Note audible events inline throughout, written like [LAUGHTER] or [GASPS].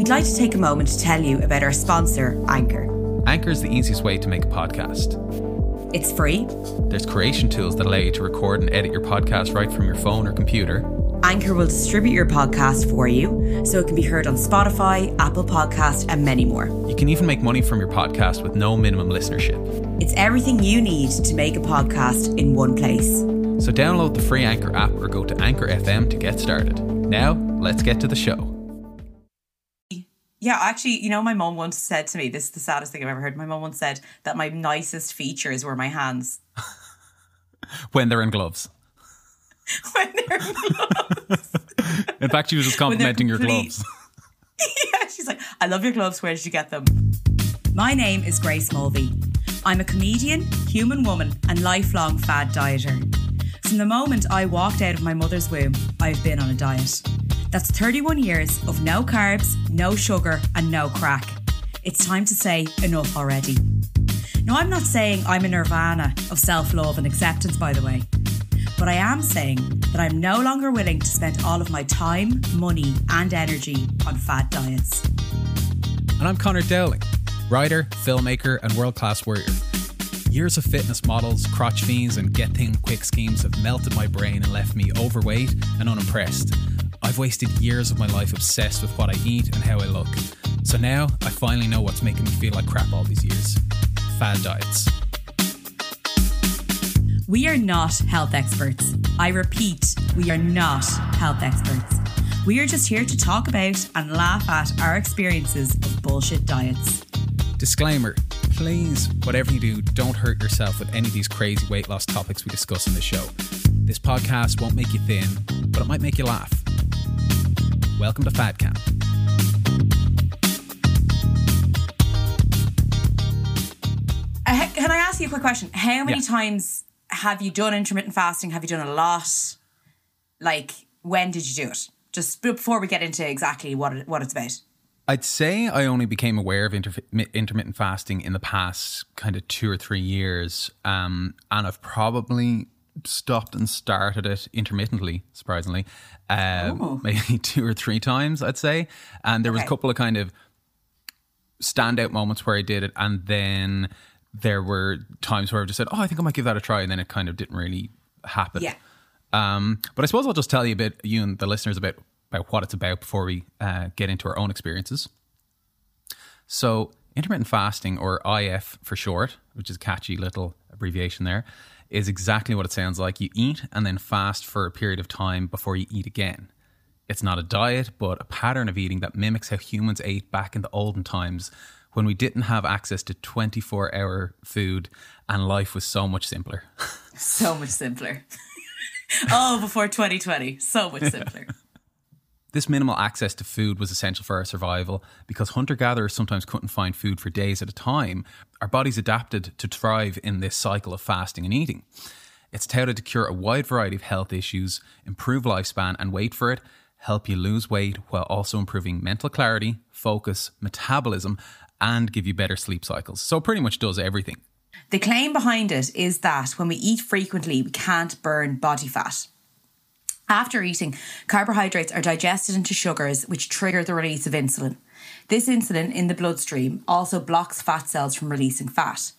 we'd like to take a moment to tell you about our sponsor, Anchor. Anchor is the easiest way to make a podcast. It's free. There's creation tools that allow you to record and edit your podcast right from your phone or computer. Anchor will distribute your podcast for you so it can be heard on Spotify, Apple Podcast, and many more. You can even make money from your podcast with no minimum listenership. It's everything you need to make a podcast in one place. So download the free Anchor app or go to Anchor FM to get started. Now, let's get to the show. Yeah, actually, you know, my mom once said to me, this is the saddest thing I've ever heard. My mom once said that my nicest features were my hands. [LAUGHS] When they're in gloves. [LAUGHS] when they're in gloves. [LAUGHS] In fact, she was just complimenting your gloves. yeah, she's like, I love your gloves. Where did you get them? My name is Grace Mulvey. I'm a comedian, human woman, and lifelong fad dieter. From the moment I walked out of my mother's womb, I've been on a diet. That's 31 years of no carbs, no sugar, and no crack. It's time to say enough already. Now, I'm not saying I'm a nirvana of self love and acceptance, by the way. But I am saying that I'm no longer willing to spend all of my time, money, and energy on fad diets. And I'm Conor Dowling, writer, filmmaker, and world class warrior. Years of fitness models, crotch fiends, and get thin quick schemes have melted my brain and left me overweight and unimpressed. I've wasted years of my life obsessed with what I eat and how I look. So now I finally know what's making me feel like crap all these years fad diets. We are not health experts. I repeat, we are not health experts. We are just here to talk about and laugh at our experiences of bullshit diets. Disclaimer please, whatever you do, don't hurt yourself with any of these crazy weight loss topics we discuss in the show. This podcast won't make you thin, but it might make you laugh. Welcome to Fat Camp. Uh, can I ask you a quick question? How many Yeah. times have you done intermittent fasting? Have you done a lot? Like, when did you do it? Just before we get into exactly what it, what it's about. I'd say I only became aware of inter- intermittent fasting in the past kind of two or three years. Um, and I've probably stopped and started it intermittently, surprisingly, um, Oh. [LAUGHS] maybe two or three times, I'd say. And there was a couple of kind of standout moments where I did it. And then there were times where I just said, oh, I think I might give that a try. And then it kind of didn't really happen. Yeah. Um, but I suppose I'll just tell you a bit, you and the listeners, about about what it's about before we uh, get into our own experiences. So, intermittent fasting, or IF for short, which is a catchy little abbreviation there, is exactly what it sounds like. You eat and then fast for a period of time before you eat again. It's not a diet, but a pattern of eating that mimics how humans ate back in the olden times when we didn't have access to 24 hour food and life was so much simpler. [LAUGHS] So much simpler. [LAUGHS] oh, before 2020. So much simpler. [LAUGHS] This minimal access to food was essential for our survival because hunter gatherers sometimes couldn't find food for days at a time. Our bodies adapted to thrive in this cycle of fasting and eating. It's touted to cure a wide variety of health issues, improve lifespan, and wait for it, help you lose weight while also improving mental clarity, focus, metabolism, and give you better sleep cycles. So, pretty much does everything. The claim behind it is that when we eat frequently, we can't burn body fat. After eating, carbohydrates are digested into sugars, which trigger the release of insulin. This insulin in the bloodstream also blocks fat cells from releasing fat.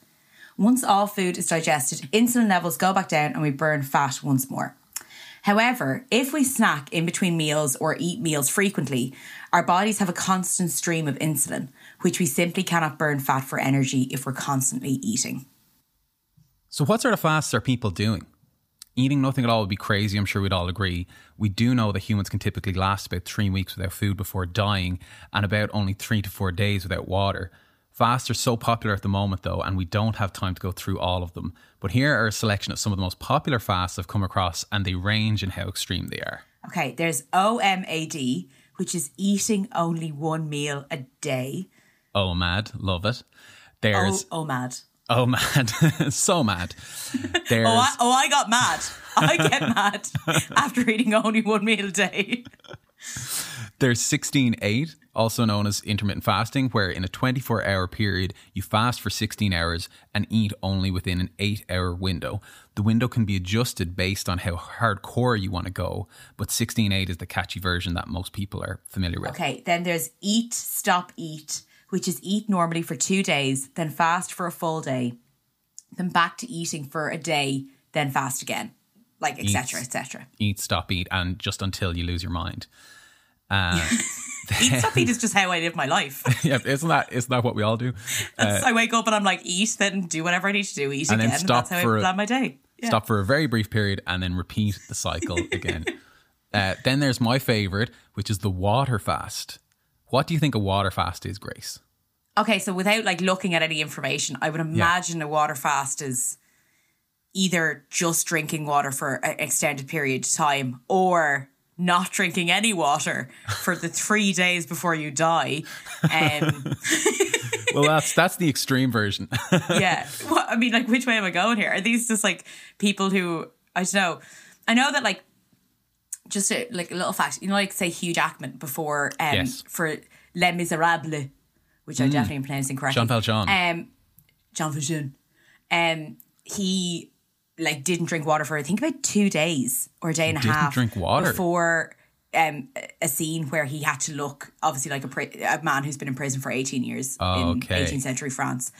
Once all food is digested, insulin levels go back down and we burn fat once more. However, if we snack in between meals or eat meals frequently, our bodies have a constant stream of insulin, which we simply cannot burn fat for energy if we're constantly eating. So, what sort of fasts are people doing? Eating nothing at all would be crazy, I'm sure we'd all agree. We do know that humans can typically last about three weeks without food before dying and about only three to four days without water. Fasts are so popular at the moment, though, and we don't have time to go through all of them. But here are a selection of some of the most popular fasts I've come across, and they range in how extreme they are. Okay, there's OMAD, which is eating only one meal a day. Oh, mad, love it. Oh, There's oh, oh mad. Oh, mad, [LAUGHS] so mad. There's [LAUGHS] Oh I, oh, I got mad. [LAUGHS] I get mad after eating only one meal a day. There's 16-8, also known as intermittent fasting, where in a 24-hour period you fast for 16 hours and eat only within an 8-hour window. The window can be adjusted based on how hardcore you want to go, but 16-8 is the catchy version that most people are familiar with. Okay, then there's eat, stop, eat, which is eat normally for two days, then fast for a full day, then back to eating for a day, then fast again, like etc. etc. Eat, stop, eat, and just until you lose your mind. Uh, [LAUGHS] Eat, stop, eat is just how I live my life. [LAUGHS] yeah, isn't that isn't that what we all do? [LAUGHS] Uh, I wake up and I'm like, eat, then do whatever I need to do, eat And then again. stop and that's how for I plan my day. Yeah. Stop for a very brief period and then repeat the cycle again. uh, then there's my favorite, which is the water fast. What do you think a water fast is, Grace? Okay, so without like looking at any information, I would imagine a water fast is either just drinking water for an extended period of time or not drinking any water for the three days before you die. Um, [LAUGHS] Well, that's that's the extreme version. [LAUGHS] yeah. Well, I mean, like, which way am I going here? Are these just like people who I don't know? I know that like just a, like a little fact, you know, like say Hugh Jackman before um Yes. for Les Miserables, which I definitely am pronouncing correctly. Jean Valjean. Um, Jean Valjean. Um, he like didn't drink water for I think about two days or a day and a didn't half. drink water? before um a scene where he had to look obviously like a, pri- a man who's been in prison for 18 years Oh, in okay. 18th century France,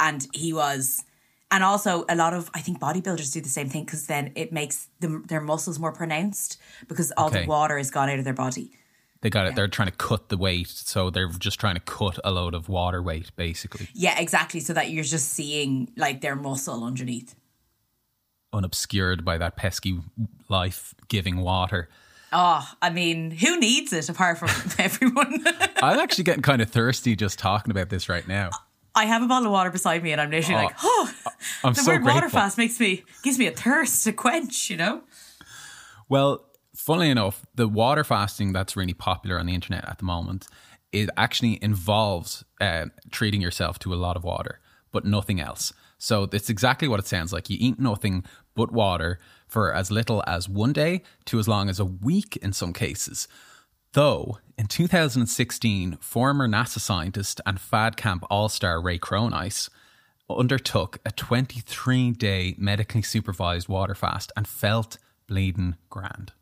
and he was. And also, a lot of I think bodybuilders do the same thing because then it makes them their muscles more pronounced because all Okay. the water has gone out of their body. They got it. They're trying to cut the weight, so they're just trying to cut a load of water weight, basically, Yeah, exactly. So that you're just seeing like their muscle underneath. unobscured by that pesky life-giving water. Oh, I mean, who needs it apart from [LAUGHS] everyone? [LAUGHS] I'm actually getting kind of thirsty just talking about this right now. I have a bottle of water beside me, and I'm literally like, oh, I'm the so word grateful. water fast makes me gives me a thirst to quench. You know? Well, funnily enough, the water fasting that's really popular on the internet at the moment, it actually involves uh, treating yourself to a lot of water, but nothing else. So it's exactly what it sounds like. You eat nothing but water for as little as one day to as long as a week in some cases. Though in 2016, former NASA scientist and Fad Camp All Star Ray Cronise undertook a 23 day medically supervised water fast and felt bleeding grand.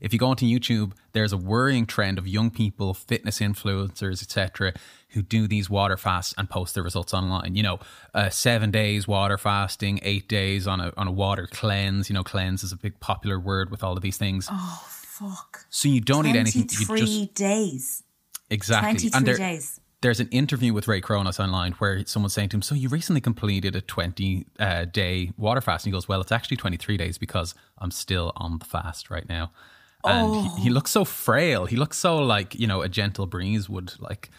If you go onto YouTube, there's a worrying trend of young people, fitness influencers, etc., who do these water fasts and post their results online. You know, uh, seven days water fasting, eight days on a on a water cleanse. You know, cleanse is a big popular word with all of these things. Oh fuck! so you don't eat anything. You Twenty-three just days. exactly. Twenty-three there- days. there's an interview with Ray Cronise online where someone's saying to him, So you recently completed a 20 uh, day water fast? And he goes, Well, it's actually 23 days because I'm still on the fast right now. And Oh. he, he looks so frail. He looks so like, you know, a gentle breeze would like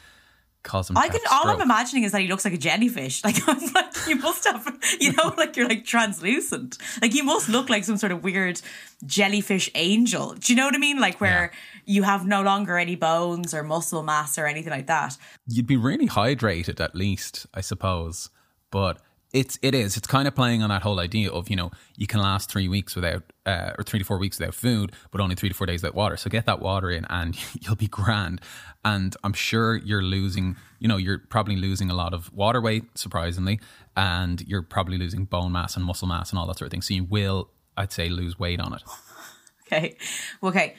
cause him I can. All I'm imagining is that he looks like a jellyfish. [LAUGHS] Like I'm like, you must have, you know, [LAUGHS] like you're like translucent. Like you must look like some sort of weird jellyfish angel. Do you know what I mean? Like where you have no longer any bones or muscle mass or anything like that. You'd be really hydrated at least, I suppose. But it's it is. It's kind of playing on that whole idea of, you know, you can last three weeks without uh, or three to four weeks without food, but only three to four days without water. So get that water in and [LAUGHS] you'll be grand. And I'm sure you're losing, you know, you're probably losing a lot of water weight, surprisingly, and you're probably losing bone mass and muscle mass and all that sort of thing. So you will, I'd say, lose weight on it. [LAUGHS] Okay. Okay.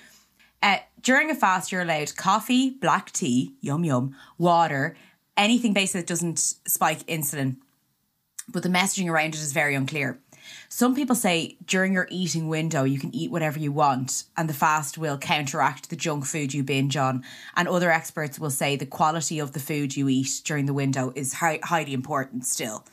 Uh, during a fast, you're allowed coffee, black tea, yum yum, water, anything basically that doesn't spike insulin. But the messaging around it is very unclear. Some people say during your eating window, you can eat whatever you want, and the fast will counteract the junk food you binge on. And other experts will say the quality of the food you eat during the window is hi- highly important still.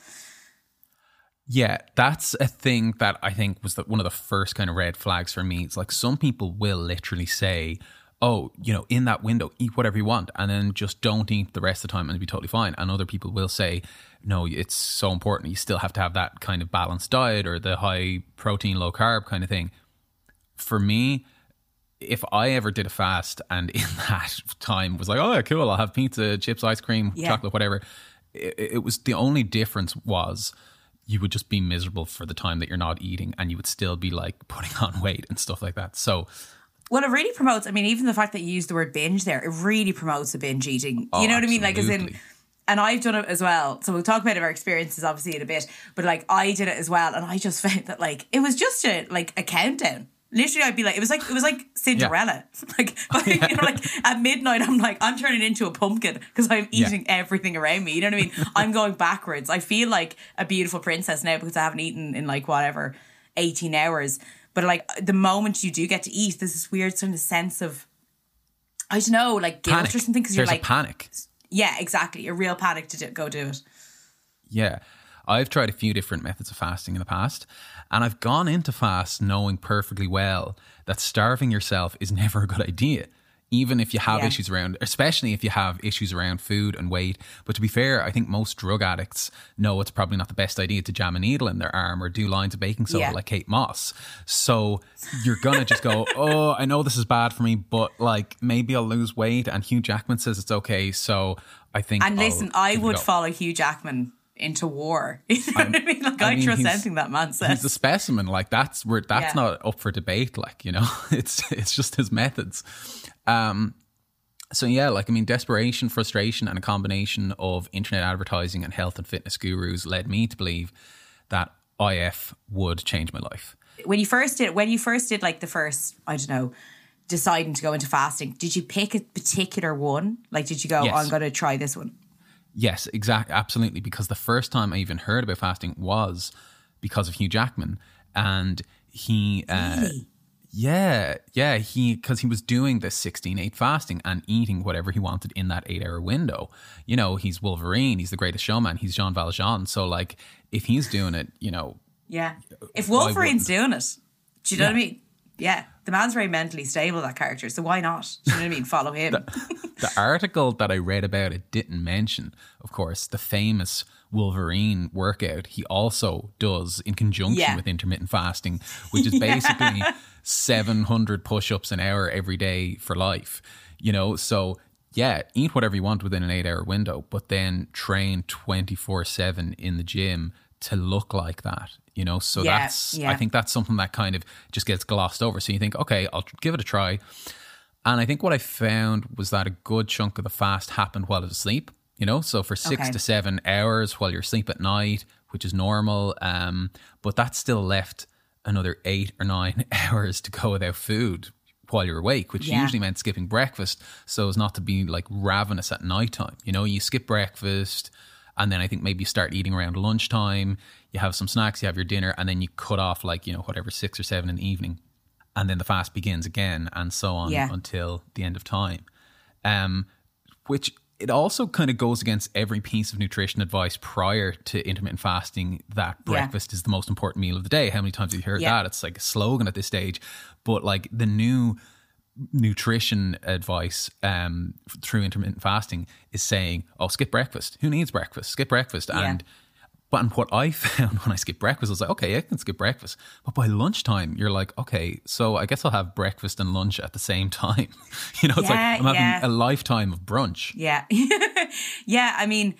Yeah, that's a thing that I think was the, one of the first kind of red flags for me. It's like some people will literally say, "Oh, you know, in that window, eat whatever you want, and then just don't eat the rest of the time, and it'll be totally fine." And other people will say, "No, it's so important. You still have to have that kind of balanced diet or the high protein, low carb kind of thing." For me, if I ever did a fast and [LAUGHS] in that time was like, "Oh, yeah, cool, I'll have pizza, chips, ice cream, Yeah. chocolate, whatever," it, it was the only difference was you would just be miserable for the time that you're not eating and you would still be like putting on [LAUGHS] weight and stuff like that. So Well, it really promotes. I mean, even the fact that you use the word binge there, it really promotes the binge eating. Oh, you know what I mean? Like, as in, absolutely. And I've done it as well. So we'll talk about our experiences obviously in a bit. But like, I did it as well, and I just [LAUGHS] found that like it was just a like a countdown. Literally, I'd be like, it was like it was like Cinderella. [LAUGHS] [LAUGHS] Like, you know, like at midnight, I'm like, I'm turning into a pumpkin because I'm Yeah. eating everything around me. You know what I mean? I'm going backwards. I feel like a beautiful princess now because I haven't eaten in like whatever 18 hours. But like the moment you do get to eat, there's this weird sort of sense of I don't know, like guilt Panic. or something because you're like, a panic. Yeah, exactly, a real panic to do, go do it. Yeah. I've tried a few different methods of fasting in the past, and I've gone into fast knowing perfectly well that starving yourself is [LAUGHS] never a good idea. Even if you have Yeah. issues around, especially if you have issues around food and weight. But to be fair, I think most drug addicts know it's probably not the best idea to jam a needle in their arm or do lines of baking soda Yeah. like Kate Moss. So you're gonna just go, [LAUGHS] oh, I know this is bad for me, but like maybe I'll lose weight. And Hugh Jackman says it's okay, so I think. And I'll listen, I give it a would follow Hugh Jackman into war. [LAUGHS] You know what I mean? Like I, I mean, trust anything that man says. he's a specimen. Like that's where that's Yeah. not up for debate. Like you know, [LAUGHS] it's it's just his methods. Um, so yeah, like I mean, desperation, frustration, and a combination of internet advertising and health and fitness gurus led me to believe that IF would change my life. when you first did when you first did like the first I don't know deciding to go into fasting did you pick a particular one like did you go Yes. oh, I'm going to try this one Yes, exactly, absolutely. Because the first time I even heard about fasting was because of Hugh Jackman, and he, uh, Really? Yeah, yeah, he because he was doing the sixteen eight fasting and eating whatever he wanted in that eight hour window. You know, he's Wolverine, he's the greatest showman, he's Jean Valjean. So like, if he's doing it, you know, yeah. Uh, if Wolverine's doing it do you know what I mean? Yeah the man's very mentally stable that character so why not? Do you know what I mean? Follow [LAUGHS] him. The article that I read about it didn't mention, of course, the famous Wolverine workout he also does in conjunction Yeah. with intermittent fasting, which is basically [LAUGHS] 700 push ups an hour every day for life. You know, so yeah, eat whatever you want within an eight hour window, but then train 24 7 in the gym to look like that. You know, so Yeah, that's, yeah. I think that's something that kind of just gets glossed over. So you think, okay, I'll give it a try. And I think what I found was that a good chunk of the fast happened while I was asleep. You know, so for six Okay. to seven hours while you're asleep at night, which is normal. Um, but that still left another eight or nine [LAUGHS] hours to go without food while you're awake, which Yeah. usually meant skipping breakfast so as not to be like ravenous at nighttime. You know, you skip breakfast and then I think maybe you start eating around lunchtime, you have some snacks, you have your dinner, and then you cut off like, you know, whatever, six or seven in the evening and then the fast begins again and so on Yeah. until the end of time um, which it also kind of goes against every piece of nutrition advice prior to intermittent fasting that Yeah. breakfast is the most important meal of the day how many times have you heard Yeah. that it's like a slogan at this stage but like the new nutrition advice um, through intermittent fasting is saying oh skip breakfast who needs breakfast skip breakfast Yeah. and but and what I [LAUGHS] found when I skipped breakfast I was like, okay, I can skip breakfast. But by lunchtime, you're like, okay, so I guess I'll have breakfast and lunch at the same [LAUGHS] time. [LAUGHS] you know, it's Yeah, like I'm having yeah. a lifetime of brunch. Yeah. yeah, I mean,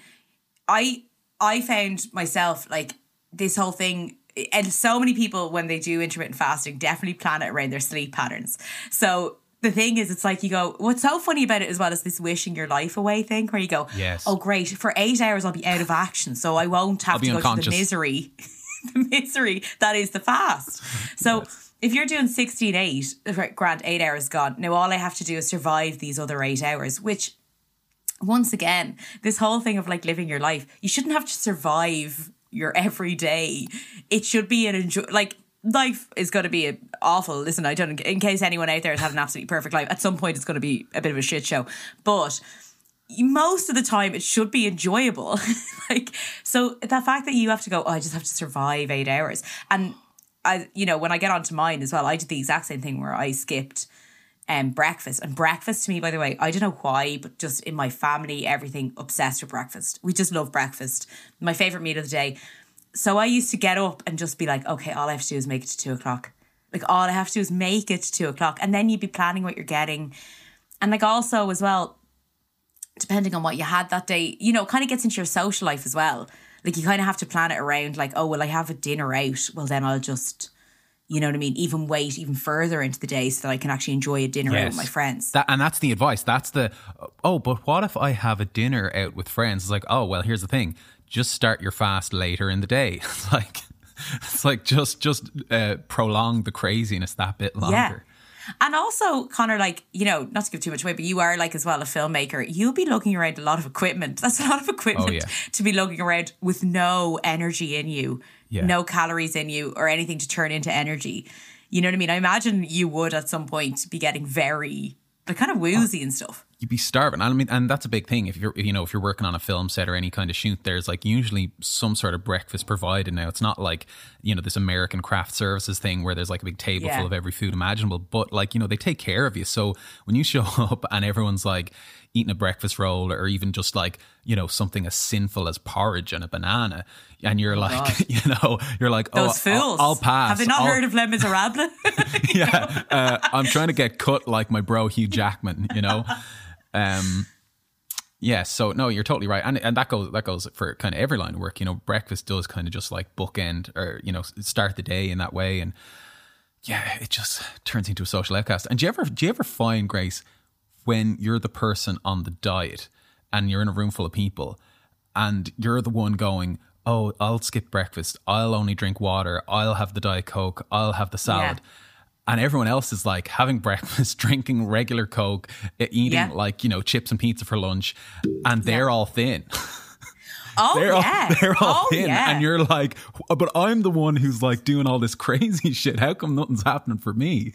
I I found myself like this whole thing and so many people when they do intermittent fasting definitely plan it around their sleep patterns. So the thing is, it's like you go, what's so funny about it as well is this wishing your life away thing where you go, Yes. oh, great, for eight hours I'll be out of action. So I won't have to go through the misery, [LAUGHS] the misery that is the fast. So if you're doing 16, 8, right, grand, eight hours gone. Now all I have to do is survive these other eight hours, which once again, this whole thing of like living your life, you shouldn't have to survive your everyday. It should be an enjoy like life is going to be awful. Listen, I don't in case anyone out there has had an absolutely perfect life. At some point, it's going to be a bit of a shit show, but most of the time it should be enjoyable. [LAUGHS] like so, the fact that you have to go, oh, I just have to survive eight hours, and I, you know, when I get onto mine as well, I did the exact same thing where I skipped um, breakfast. And breakfast to me, by the way, I don't know why, but just in my family, everything obsessed with breakfast. We just love breakfast. My favorite meal of the day. So I used to get up and just be like, okay, all I have to do is make it to two o'clock. Like all I have to do is make it to two o'clock. And then you'd be planning what you're getting. And like also as well, depending on what you had that day, you know, it kind of gets into your social life as well. Like you kind of have to plan it around like, oh, well, I have a dinner out. Well, then I'll just you know what I mean? Even wait even further into the day so that I can actually enjoy a dinner out with my friends. That, and that's the advice. That's the, oh, but what if I have a dinner out with friends? It's like, oh, well, here's the thing. Just start your fast later in the day. [LAUGHS] It's like, it's like just, just uh, prolong the craziness that bit longer. Yeah. And also, Conor, like, you know, not to give too much away, but you are like as well a filmmaker. You'll be looking around a lot of equipment. [LAUGHS] That's a lot of equipment Oh, yeah. to be looking around with no energy in you, Yeah. no calories in you, or anything to turn into energy. You know what I mean? I imagine you would at some point be getting very, like, kind of woozy and stuff. You'd be starving. I mean, and that's a big thing. If you're, you know, if you're working on a film set or any kind of shoot, there's like usually some sort of breakfast provided. Now, it's not like you know this American craft services thing where there's like a big table Yeah. full of every food imaginable. But like you know, they take care of you. So when you show [LAUGHS] up and everyone's like eating a breakfast roll or even just like you know something as sinful as porridge and a banana, and you're like, [LAUGHS] you know, you're like, Those oh, fools. I'll, I'll pass. Have they not I'll- heard of Les Miserables? [LAUGHS] yeah, uh, I'm trying to get cut like my bro Hugh Jackman, you know. Um, yeah, so no, you're totally right, and and that goes that goes for kind of every line of work. You know, breakfast does kind of just like bookend or you know start the day in that way, and yeah, it just turns into a social outcast. And do you ever do you ever find Grace when you're the person on the diet and you're in a room full of people and you're the one going, "Oh, I'll skip breakfast. I'll only drink water. I'll have the diet coke. I'll have the salad." And everyone else is like having [LAUGHS] breakfast, drinking regular coke, eating Yeah. like you know chips and pizza for lunch, and they're all thin. oh, [LAUGHS] They're yeah. all [LAUGHS] they're all oh, thin, yeah. and you're like, but I'm the one who's like doing all this crazy shit. How come nothing's happening for me?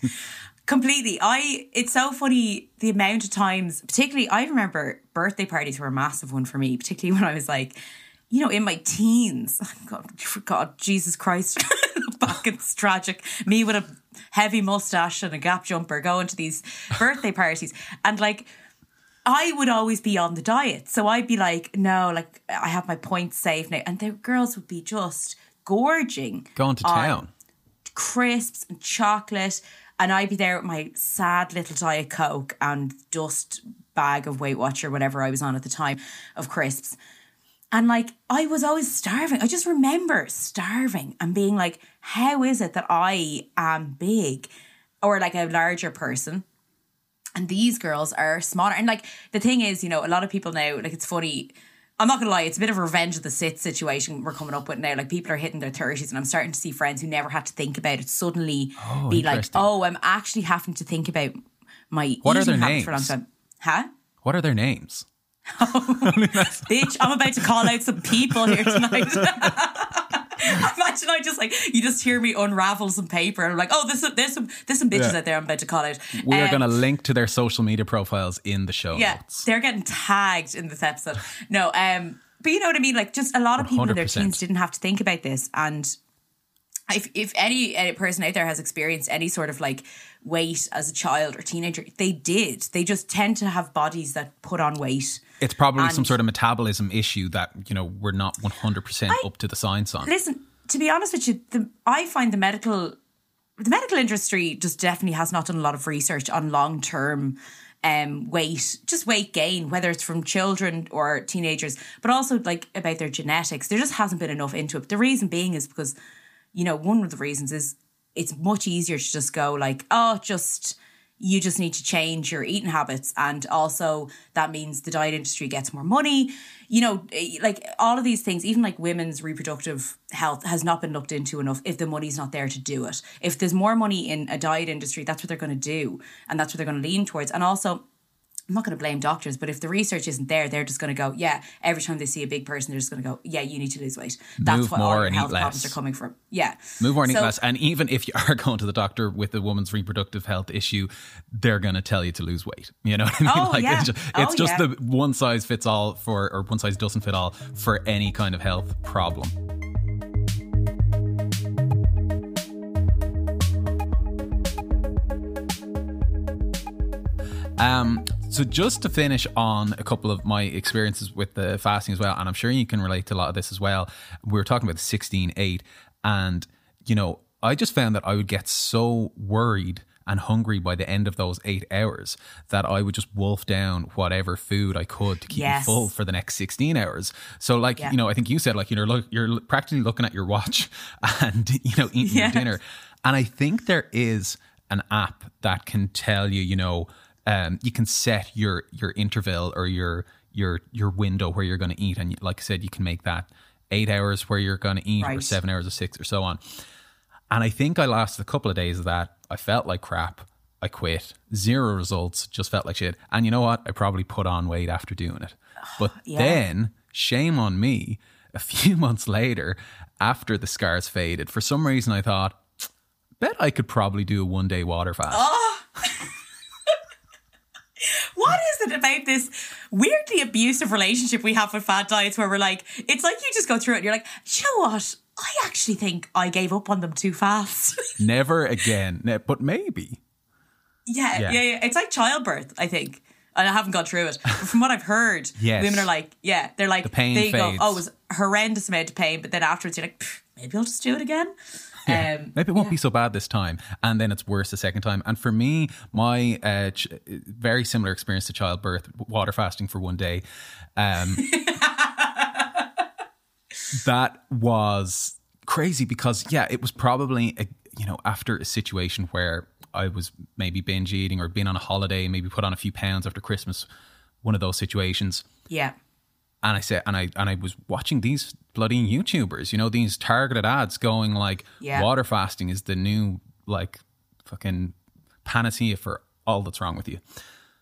Completely. I it's so funny the amount of times, particularly I remember birthday parties were a massive one for me, particularly when I was like, you know, in my teens. God, God Jesus Christ. Back it's tragic. Me with a heavy mustache and a gap jumper going to these birthday parties. And like I would always be on the diet. So I'd be like, no, like I have my points saved now. And the girls would be just gorging. Going to town. crisps and chocolate. And I'd be there with my sad little Diet Coke and dust bag of Weight Watcher, whatever I was on at the time, of crisps. And like, I was always starving. I just remember starving and being like, how is it that I am big or like a larger person? And these girls are smaller. And like, the thing is, you know, a lot of people now, like, it's funny. I'm not gonna lie, it's a bit of a revenge of the Sith situation we're coming up with now. Like people are hitting their thirties, and I'm starting to see friends who never had to think about it suddenly oh, be like, "Oh, I'm actually having to think about my What are their habits for a long names? time." Huh? What are their names? [LAUGHS] [LAUGHS] Bitch, I'm about to call out some people here tonight. [LAUGHS] Imagine I just like you just hear me unravel some paper and I'm like, oh, there's some there's some there's some bitches Yeah. out there I'm about to call out. We are Um, going to link to their social media profiles in the show yeah, notes. they're getting tagged in this episode. No, um, but you know what I mean. Like, just a lot of people in their 100%. teens didn't have to think about this, and if if any, any person out there has experienced any sort of like weight as a child or teenager, they did. They just tend to have bodies that put on weight. It's probably And- some sort of metabolism issue that, you know, we're not 100% up to the science on. Listen, to be honest with you, the, I find the medical the medical industry just definitely has not done a lot of research on long term um weight just weight gain whether it's from children or teenagers but also like about their genetics there just hasn't been enough into it the reason being is because you know one of the reasons is it's much easier to just go like oh just you just need to change your eating habits. And also that means the diet industry gets more money. You know eh, like all of these things even like women's reproductive health has not been looked into enough if the money's not there to do it. If there's more money in a diet industry that's what they're going to do and that's what they're going to lean towards. And also I'm not going to blame doctors, but if the research isn't there, they're just going to go, yeah. Every time they see a big person, they're just going to go, yeah, you need to lose weight. That's Move what all your health problems are coming from. Yeah, Move more and eat less. And even if you [LAUGHS] are going to the doctor with a woman's reproductive health issue, they're going to tell you to lose weight. You know what I mean? Oh, yeah. it's just, Oh, just yeah. the one size fits all for, or one size doesn't fit all for any kind of health problem. Um, so just to finish on a couple of my experiences with the fasting as well, and I'm sure you can relate to a lot of this as well. We were talking about the 16 8, and you know, I just found that I would get so worried and hungry by the end of those eight hours that I would just wolf down whatever food I could to keep Yes. me full for the next 16 hours. So like, Yeah. you know, I think you said like, you know, look, you're practically looking at your watch [LAUGHS] and, you know, eating Yeah. your dinner. And I think there is an app that can tell you, you know, um, you can set your your interval or your your your window where you're going to eat, and like I said, you can make that eight hours where you're going to eat, or seven hours or six, or so on. And I think I lasted a couple of days of that. I felt like crap. I quit. Zero results. Just felt like shit. And you know what? I probably put on weight after doing it. [SIGHS] But Yeah. then, shame on me. A [LAUGHS] few months later, after the scars faded, for some reason I thought, bet I could probably do a one day water fast. [LAUGHS] What is it about this weirdly abusive relationship we have with fad diets where we're like, it's like you just go through it and you're like, "Do you know what? I actually think I gave up on them too fast. [LAUGHS] Never again. But maybe. yeah, Yeah. yeah, yeah, It's like childbirth, I think. And I haven't gone through it. But from what I've heard, [LAUGHS] Yes. women are like, yeah, they're like, The pain they go, oh, it was horrendous amount of pain. But then afterwards, you're like, maybe I'll just do it again. Um, Maybe it won't be so bad this time, and then it's worse the second time. And for me, my uh, ch- very similar experience to childbirth, water fasting for one day, um, [LAUGHS] that was crazy because yeah, it was probably a, you know after a situation where I was maybe binge eating or been on a holiday, maybe put on a few pounds after Christmas, one of those situations yeah. and I said, and I and I was watching these bloody YouTubers, you know, these targeted ads going like, Yeah. water fasting is the new like fucking panacea for all that's wrong with you.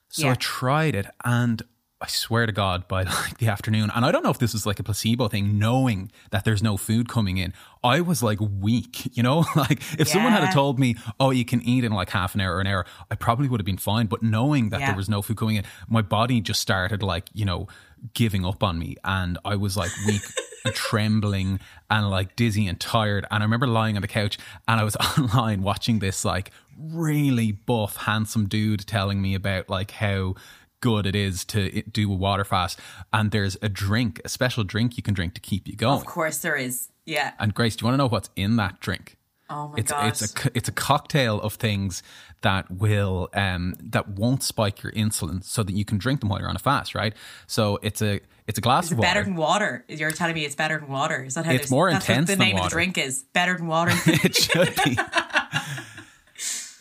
So Yeah. I tried it, and I swear to God, by [LAUGHS] like the afternoon, and I don't know if this is like a placebo thing, knowing that there's no food coming in, I was like weak, [LAUGHS] you know, [LAUGHS] like if someone had told me, oh, you can eat in like half an hour or an hour, I probably would have been fine. But knowing that Yeah. there was no food coming in, my body just started like, you know, giving up on me. And I was like weak [LAUGHS] and trembling and like dizzy and tired. And I remember lying on the couch and I was [LAUGHS] online watching this like really buff, handsome dude telling me about like how good it is to do a water fast. And there's a drink, a special drink you can drink to keep you going. Of course there is. Yeah. And Grace, do you want to know what's in that drink? Oh my it's God. it's a it's a cocktail of things that will um that won't spike your insulin, so that you can drink them while you're on a fast, right? So it's a it's a glass Is of water. better than water? You're telling me it's better than water. Is that how It's more that's intense what the name of the drink is? Better than water. [LAUGHS] it should be.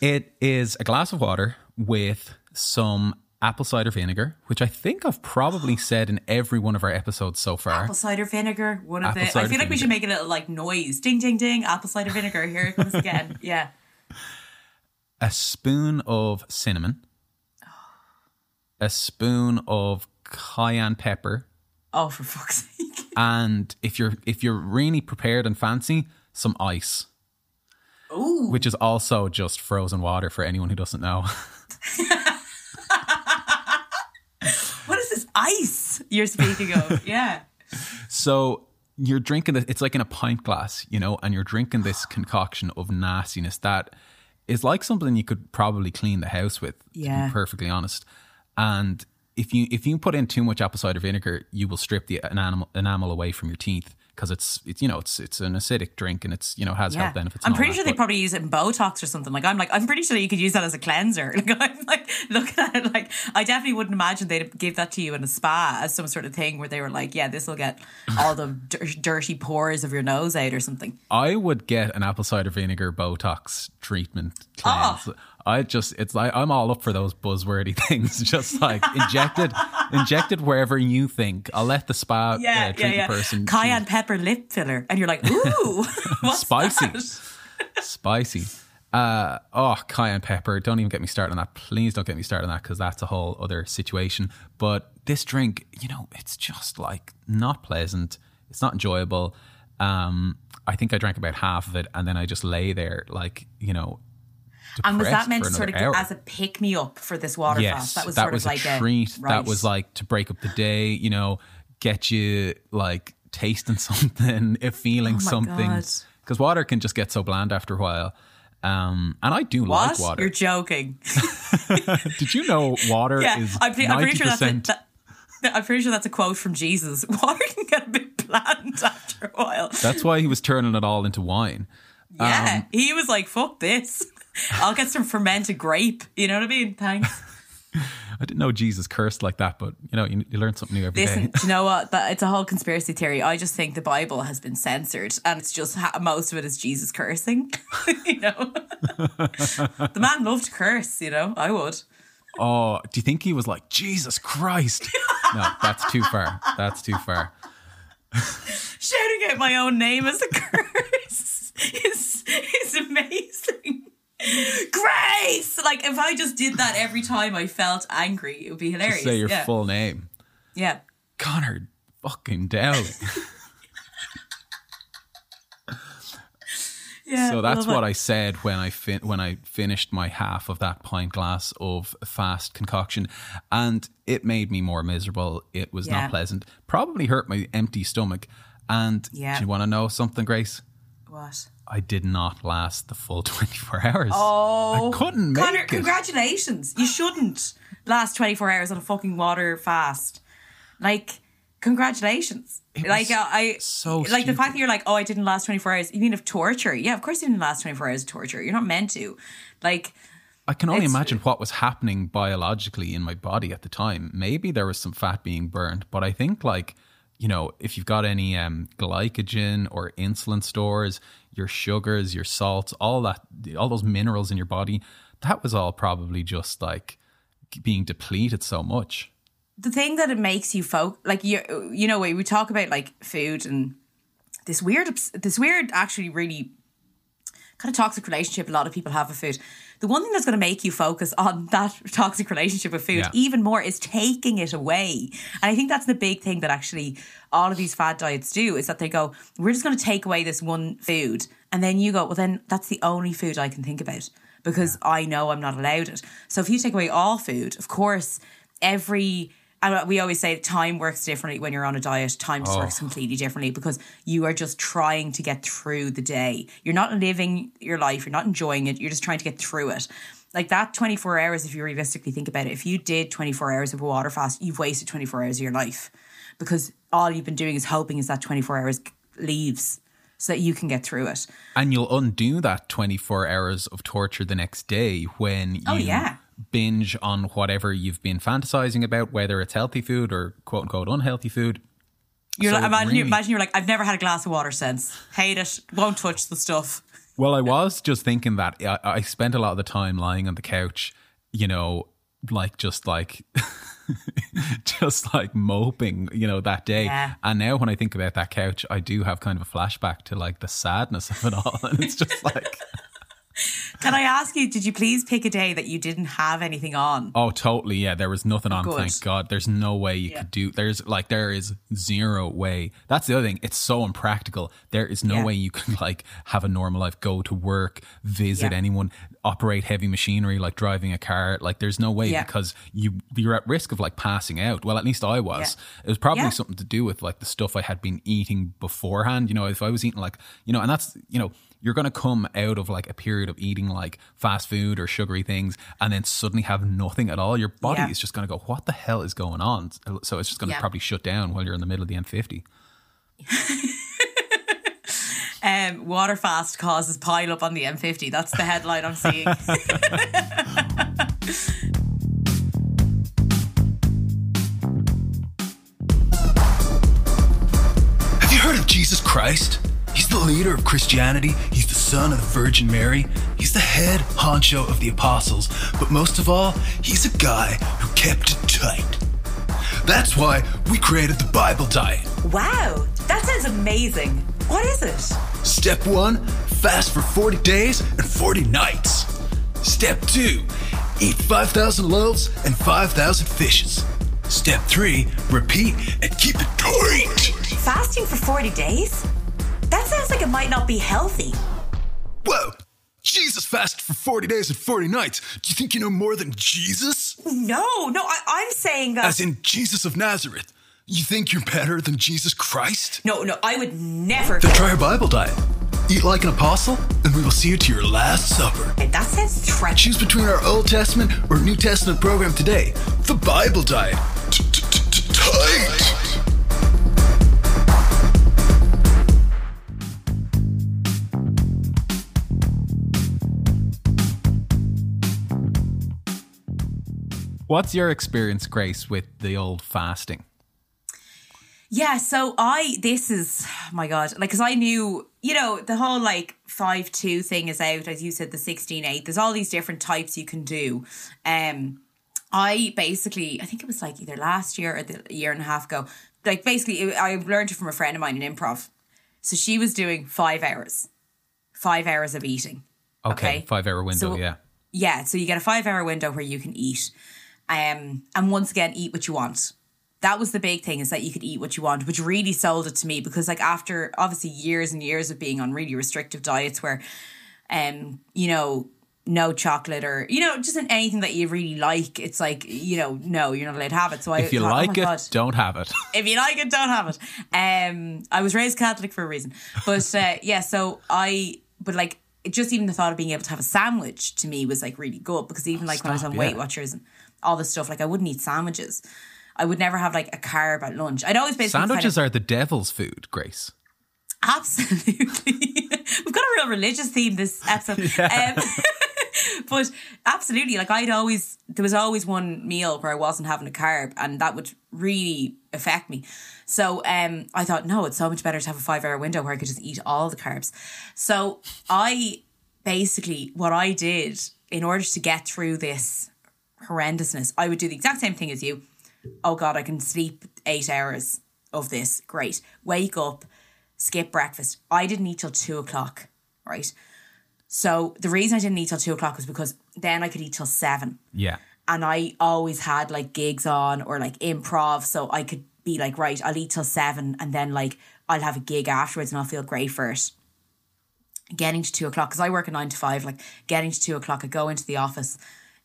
[LAUGHS] it is a glass of water with some apple cider vinegar, which I think I've probably said in every one of our episodes so far. apple cider vinegar. One of Apple the. I feel like we should vinegar. make a little like noise. Ding ding ding. Apple cider vinegar. Here it comes again. [LAUGHS] Yeah. a spoon of cinnamon, a spoon of cayenne pepper, Oh, for fuck's sake. [LAUGHS] and if you're if you're really prepared and fancy, some ice. Ooh. Which is also just frozen water for anyone who doesn't know. [LAUGHS] What is this ice you're speaking of? [LAUGHS] Yeah. So you're drinking it, it's like in a pint glass, you know, and you're drinking this [GASPS] concoction of nastiness that is like something you could probably clean the house with, to Yeah. be perfectly honest. And if you if you put in too much apple cider vinegar, you will strip the enamel, enamel away from your teeth because it's it's you know it's it's an acidic drink and it's you know has Yeah. health benefits. I'm pretty that, sure they probably use it in Botox or something. Like I'm like I'm pretty sure you could use that as a cleanser. [LAUGHS] Like I'm like looking at it like I definitely wouldn't imagine they'd give that to you in a spa as some sort of thing where they were like, yeah, this will get all the [LAUGHS] dir- dirty pores of your nose out or something. I would get an apple cider vinegar Botox treatment Ah. cleanse. I just, it's like, I'm all up for those buzzwordy [LAUGHS] things. Just like injected, injected wherever you think. I'll let the spa Yeah, uh, yeah, yeah. person. Cayenne pepper lip filler, and you're like, ooh, [LAUGHS] what's Spicy. Spicy. Uh, oh, cayenne pepper. Don't even get me started on that. Please don't get me started on that because that's a whole other situation. But this drink, you know, it's just like not pleasant. It's not enjoyable. Um, I think I drank about half of it and then I just lay there like, you know, And was that meant to sort of hour. as a pick me up for this water yes, fast? That was that sort was of like a treat. right. That was like to break up the day, you know, get you like tasting [LAUGHS] something, feeling Oh something. Because water can just get so bland after a while. Um, and I do what? like water. You're joking. [LAUGHS] Did you know water Yeah, is I'm, I'm pretty sure that's a, that- I'm pretty sure that's a quote from Jesus. [LAUGHS] Water can get a bit bland after a while. That's why he was turning it all into wine. Yeah, Um, he was like, "Fuck this! [LAUGHS] I'll get some fermented grape." You know what I mean? Thanks. [LAUGHS] I didn't know Jesus cursed like that, but you know, you, you learn something new every day. Listen, do you know what? [LAUGHS] That, it's a whole conspiracy theory. I just think the Bible has been censored, and it's just most of it is Jesus cursing. you know, the man loved to curse. You know, I would. Oh, do you think he was like Jesus Christ? no, that's too far. That's too far. Shouting out my own name as a curse is is amazing. [LAUGHS] Grace! Like if I just did that every time I felt angry, it would be hilarious. Say your yeah. full name, yeah. Conor fucking Dowling. [LAUGHS] Yeah. so that's what it. I said when I fin- when I finished my half of that pint glass of fast concoction, and it made me more miserable. It was Yeah. not pleasant. Probably hurt my empty stomach. And Yeah. do you want to know something, Grace? What? I did not last the full [LAUGHS] twenty four hours. Oh, I couldn't make Conor, it. congratulations. You shouldn't last 24 hours on a fucking water fast. Like, congratulations. Like, uh, I, so like the fact that you're like, oh, I didn't last 24 hours. You mean of torture? Yeah, of course you didn't last 24 hours of torture. You're not meant to. Like, I can only imagine what was happening biologically in my body at the time. Maybe there was some fat being burned, but I think like you know, if you've got any um, glycogen or insulin stores, your sugars, your salts, all that, all those minerals in your body, that was all probably just like being depleted so much. the thing that it makes you folk like you you know we we talk about like food and this weird this weird actually really kind of toxic relationship a lot of people have with food the one thing that's going to make you focus on that toxic relationship with food Yeah. even more is taking it away. And i think that's the big thing that actually all of these fad diets do is that they go we're just going to take away this one food. And then you go well then that's the only food i can think about because i know i'm not allowed it. So if you take away all food of course every and uh, we always say time works differently when you're on a diet. Time just oh. works completely differently because you are just trying to get through the day. You're not living your life. You're not enjoying it. You're just trying to get through it. Like that 24 hours, if you realistically think about it, if you did 24 hours of a water fast, you've wasted 24 hours of your life because all you've been doing is hoping is that 24 hours leaves so that you can get through it. And you'll undo that 24 hours of torture the next day when oh, you Oh, yeah. Binge on whatever you've been fantasizing about, whether it's healthy food or quote unquote unhealthy food. You're So like, imagine, you, imagine you're like, I've never had a glass of water since. Hate it. Won't touch the stuff. Well, I was just thinking that I, I spent a lot of the time lying on the couch, you know, like just like [LAUGHS] just like moping, you know, that day. Yeah. And now when I think about that couch, I do have kind of a flashback to like the sadness of it all. [LAUGHS] And it's just like Can I ask you, did you please pick a day that you didn't have anything on? Oh, totally. Yeah, there was nothing on. Good. Thank God. There's no way you Yeah. could do. There's like there is zero way. That's the other thing. It's so impractical. There is no Yeah. way you can like have a normal life, go to work, visit Yeah. anyone, operate heavy machinery like driving a car. Like there's no way because you you're at risk of like passing out. Well, at least I was. It was probably something to do with like the stuff I had been eating beforehand. You know, if I was eating like you know, and that's you know. You're going to come out of like a period of eating like fast food or sugary things and then suddenly have nothing at all. Your body Yeah. is just going to go, what the hell is going on? So it's just going to Yeah. probably shut down while you're in the middle of the M50. [LAUGHS] Um, water fast causes pile up on the M50. That's the headline I'm seeing. [LAUGHS] Have you heard of Jesus Christ? He's the leader of Christianity. He's the son of the Virgin Mary. He's the head honcho of the apostles. But most of all, he's a guy who kept it tight. That's why we created the Bible Diet. wow, that sounds amazing. What is it? Step one fast for 40 days and 40 nights. Step two eat 5,000 loaves and 5,000 fishes. Step three repeat and keep it tight. Fasting for 40 days? That sounds like it might not be healthy. Whoa! Jesus fasted for 40 days and 40 nights. Do you think you know more than Jesus? No, no, I, I'm saying that. As in Jesus of Nazareth. You think you're better than Jesus Christ? no, no, I would never. Then try our Bible diet. Eat like an apostle, and we will see you to your last supper. And that sounds treacherous. Choose between our Old Testament or New Testament program today. The Bible diet. What's your experience, Grace, with the old fasting? Yeah, so I this is oh my god, like because I knew you know the whole like five two thing is out as you said the sixteen eight. There's all these different types you can do. Um, I basically I think it was like either last year or the year and a half ago. Like basically, I learned it from a friend of mine in improv. So she was doing five hours, five hours of eating. Okay, Okay. five hour window. So- yeah, Yeah, so you get a five hour window where you can eat. Um, and once again, eat what you want. That was the big thing is that you could eat what you want, which really sold it to me because like after obviously years and years of being on really restrictive diets where um, you know, no chocolate or you know, just anything that you really like, it's like, you know, no, you're not allowed to have it. So I if you thought, oh like my it, God don't have it. [LAUGHS] if you like it, don't have it. Um, I was raised Catholic for a reason, but uh, [LAUGHS] yeah. So I, but like, just even the thought of being able to have a sandwich to me was like really good because even like when I was Stop, on Weight. Watchers and all this stuff, like I wouldn't eat sandwiches. I would never have like a carb at lunch. I'd always basically Sandwiches kind are the devil's food, Grace. absolutely. [LAUGHS] We've got a real religious theme this episode. [LAUGHS] Um, [LAUGHS] but absolutely, like I'd always there was always one meal where I wasn't having a carb, and that would really affect me. So um, I thought, no, it's so much better to have a five hour window where I could just eat all the carbs. So I basically what I did in order to get through this horrendousness, I would do the exact same thing as you. Oh God, I can sleep eight hours of this. Great. Wake up, skip breakfast. I didn't eat till two o'clock, right? So the reason I didn't eat till two o'clock was because then I could eat till seven. Yeah. And I always had like gigs on or like improv. So I could be like, right, I'll eat till seven and then like I'll have a gig afterwards and I'll feel great for it. Getting to two o'clock, because I work a nine to five, like getting to two o'clock, I go into the office,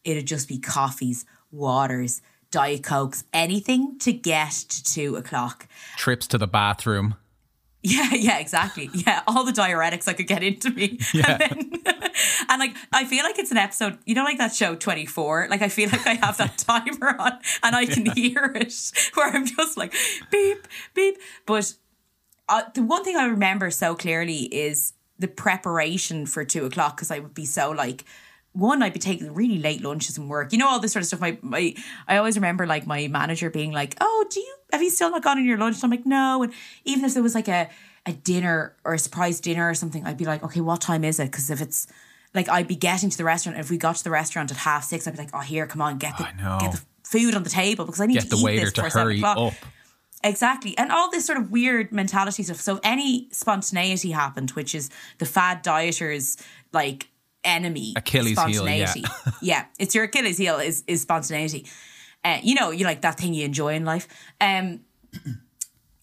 it'd just be coffees, waters, Diet Cokes, anything to get to two o'clock. Trips to the bathroom. [LAUGHS] Yeah, yeah, exactly. Yeah, all the diuretics I could get into me. And, then, [LAUGHS] and like, I feel like it's an episode, you know, like that show 24? Like, I feel like I have that [LAUGHS] timer on and I can hear it where I'm just like, beep, beep. But uh, the one thing I remember so clearly is the preparation for two o'clock because I would be so like, one, I'd be taking really late lunches and work. You know, all this sort of stuff. My, my, I always remember like my manager being like, "Oh, do you have you still not gone on your lunch?" And I'm like, "No." And even if there was like a a dinner or a surprise dinner or something, I'd be like, "Okay, what time is it?" Because if it's like I'd be getting to the restaurant. If we got to the restaurant at half six, I'd be like, "Oh, here, come on, get the get the food on the table because I need Get to the eat waiter this to hurry o'clock." up. Exactly. And all this sort of weird mentality stuff. So if any spontaneity happened, which is the fad dieters like enemy. Achilles heel, yeah. spontaneity. [LAUGHS] yeah. It's your Achilles heel is is spontaneity. Uh, you know, you like that thing you enjoy in life. Um [CLEARS THROAT]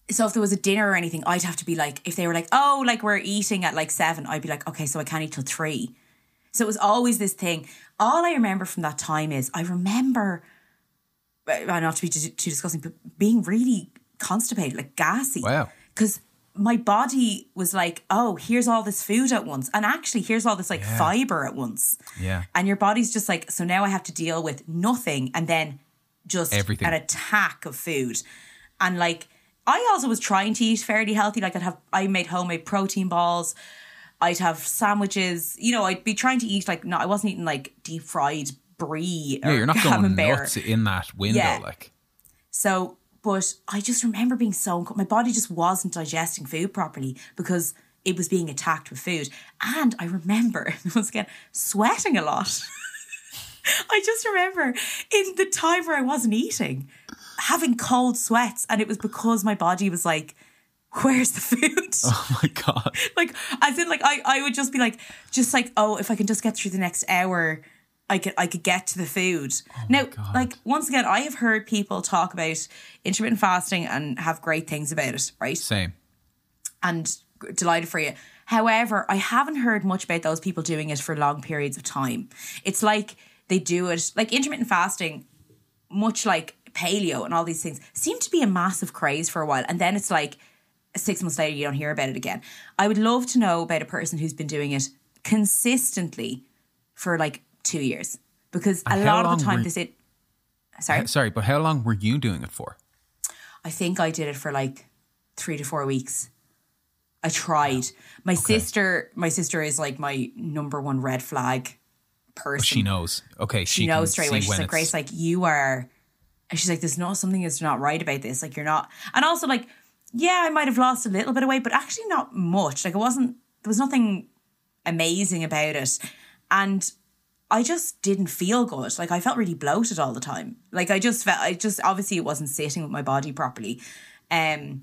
so if there was a dinner or anything, I'd have to be like, if they were like, oh, like we're eating at like seven, I'd be like, okay, so I can't eat till three. So it was always this thing. All I remember from that time is I remember, not to be too, too disgusting, but being really constipated, like gassy. Wow. Because my body was like, oh, here's all this food at once. And actually, here's all this like fiber at once. Yeah. And your body's just like, so now I have to deal with nothing and then just Everything. an attack of food. And like, I also was trying to eat fairly healthy. Like, I'd have, I made homemade protein balls. I'd have sandwiches. You know, I'd be trying to eat like, no, I wasn't eating like deep fried brie or Yeah, you're not [LAUGHS] going nuts in that window. Yeah. Like, So, but I just remember being so unco- my body just wasn't digesting food properly because it was being attacked with food, and I remember [LAUGHS] once again sweating a lot. [LAUGHS] I just remember in the time where I wasn't eating, having cold sweats, and it was because my body was like, "Where's the food?" [LAUGHS] oh my God. like as in like I, I would just be like just like oh if I can just get through the next hour I could I could get to the food. Oh now like once again I have heard people talk about intermittent fasting and have great things about it, right? Same. And delighted for you. However, I haven't heard much about those people doing it for long periods of time. It's like they do it like intermittent fasting much like paleo and all these things seem to be a massive craze for a while and then it's like six months later you don't hear about it again i would love to know about a person who's been doing it consistently for like two years because uh, a And how lot of the time were- this it sorry Sorry, but how long were you doing it for? i think i did it for like three to four weeks i tried my sister my sister is like my number one red flag person. She knows. Okay, she she, knows straight away. She's like, Grace, like you are. And she's like, there's no something is not right about this. Like you're not. And also, like, yeah, I might have lost a little bit of weight, but actually not much. Like it wasn't. There was nothing amazing about it, and I just didn't feel good. Like I felt really bloated all the time. Like I just felt. I just obviously it wasn't sitting with my body properly. Um,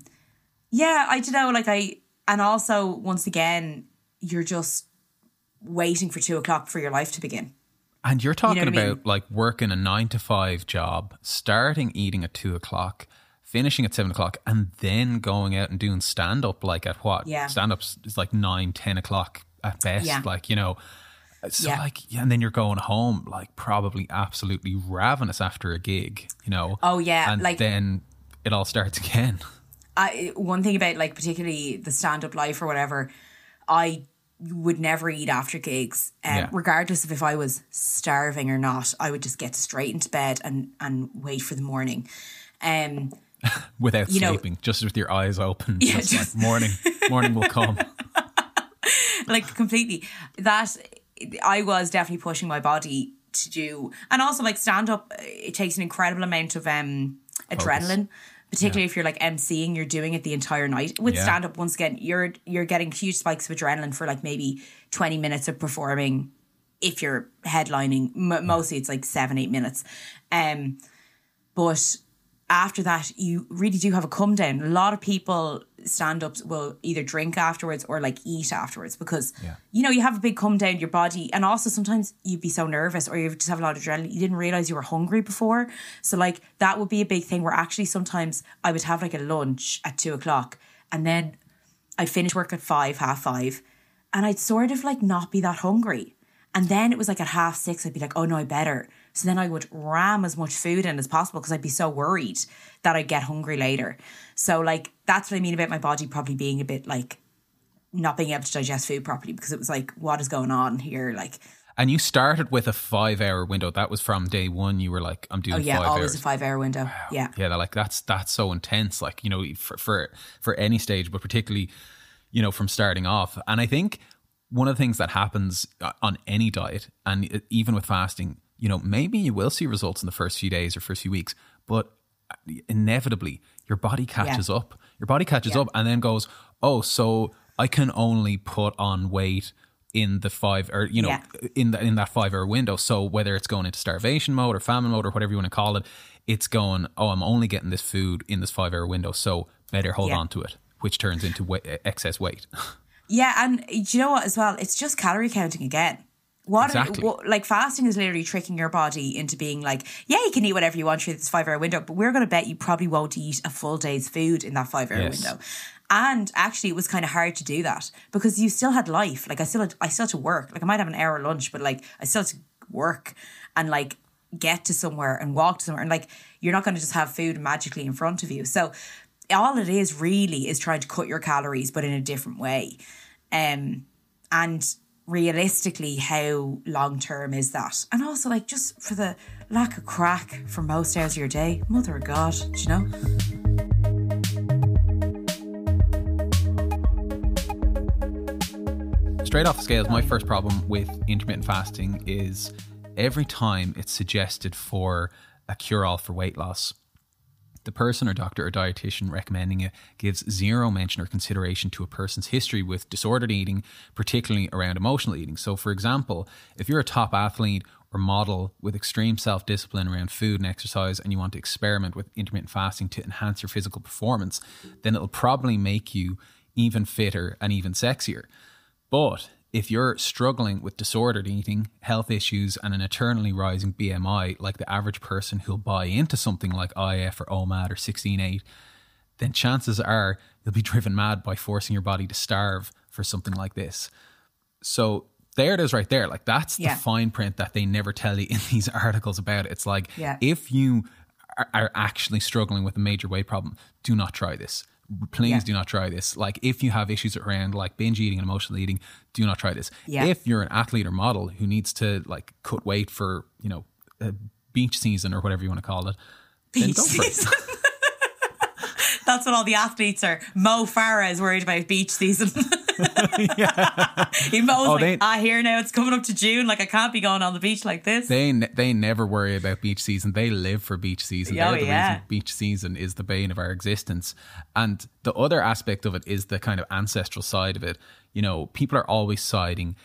yeah, I don't know. Like I, and also once again, you're just waiting for two o'clock for your life to begin. And you're talking what I mean? about like working a nine to five job, starting eating at two o'clock, finishing at seven o'clock, and then going out and doing stand up like at what? Yeah. Stand ups is like nine, ten o'clock at best. Yeah. Like, you know. So Yeah. like yeah, and then you're going home like probably absolutely ravenous after a gig, you know. Oh, yeah, And like- then it all starts again. [LAUGHS] I one thing about like particularly the stand up life or whatever, I would never eat after gigs, um, Yeah. regardless of if I was starving or not. I would just get straight into bed and and wait for the morning. Um, [LAUGHS] Without You know- sleeping, just with your eyes open. Yeah, just, just- like morning morning will come. [LAUGHS] like completely that I was definitely pushing my body to do, and also like stand up. It takes an incredible amount of um adrenaline. Particularly if you're like MCing, you're doing it the entire night. With Yeah. stand up, once again, you're you're getting huge spikes of adrenaline for like maybe twenty minutes of performing. If you're headlining, M- mostly it's like seven eight minutes. Um, but after that, you really do have a come down. A lot of people stand ups will either drink afterwards or like eat afterwards because Yeah. you know you have a big come down your body, and also sometimes you'd be so nervous or you just have a lot of adrenaline. You didn't realize you were hungry before, so like that would be a big thing. Where actually sometimes I would have like a lunch at two o'clock, and then I'd finish work at five, half five, and I'd sort of like not be that hungry. And then it was like at half six, I'd be like, oh no, I better. So then I would ram as much food in as possible because I'd be so worried that I'd get hungry later. So, like, that's what I mean about my body probably being a bit like not being able to digest food properly because it was like, what is going on here? Like, And you started with a five hour window. That was from day one. You were like, I'm doing oh yeah, five always hours. a five hour window. Yeah. yeah, that, like that's that's so intense. Like you know, for for for any stage, but particularly you know from starting off. And I think one of the things that happens uh, on any diet, and even with fasting, you know, maybe you will see results in the first few days or first few weeks, but inevitably your body catches up. Your body catches Yeah. up and then goes, oh, so I can only put on weight in the five or you know Yeah. in the, in that five hour window. So whether it's going into starvation mode or famine mode or whatever you want to call it, it's going. Oh, I'm only getting this food in this five hour window, so better hold Yeah. on to it, which turns into wa- excess weight. [LAUGHS] Yeah, and do you know what as well? It's just calorie counting again. What, Exactly. what like fasting is literally tricking your body into being like, yeah, you can eat whatever you want through this five hour window, but we're going to bet you probably won't eat a full day's food in that five hour Yes. window. And actually, it was kind of hard to do that because you still had life. Like I still had, I still had to work. Like I might have an hour lunch, but like I still had to work and like get to somewhere and walk to somewhere. And like you're not going to just have food magically in front of you. So all it is really is trying to cut your calories, but in a different way. Um, and realistically, how long term is that? And also, like, just for the lack of crack for most hours of your day, mother of God, do you know? Straight off the scales, my first problem with intermittent fasting is every time it's suggested for a cure all for weight loss, the person or doctor or dietitian recommending it gives zero mention or consideration to a person's history with disordered eating, particularly around emotional eating. So, for example, if you're a top athlete or model with extreme self discipline around food and exercise and you want to experiment with intermittent fasting to enhance your physical performance, then it'll probably make you even fitter and even sexier. But if you're struggling with disordered eating, health issues, and an eternally rising BMI, like the average person who'll buy into something like IF or OMAD or 16.8, then chances are you'll be [LAUGHS] driven mad by forcing your body to starve for something like this. So there it is right there. Like that's Yeah. the fine print that they never tell you [LAUGHS] in these articles about it. It's like Yeah. if you are, are actually struggling with a major weight problem, do not try this. Please Yeah. do not try this. Like if you have issues around like binge eating and emotional eating, do not try this. Yeah. If you're an athlete or model who needs to like cut weight for, you know, a beach season or whatever you want to call it, then Beach go for it. season. [LAUGHS] That's what all the athletes are. Mo Farah is worried about beach season. [LAUGHS] Even though I was Oh, like, ah, here now it's coming up to June. Like I can't be going on the beach like this. They ne- they never worry about beach season. They live for beach season. Oh, They're the yeah. reason beach season is the bane of our existence. And the other aspect of it is the kind of ancestral side of it. You know, people are always citing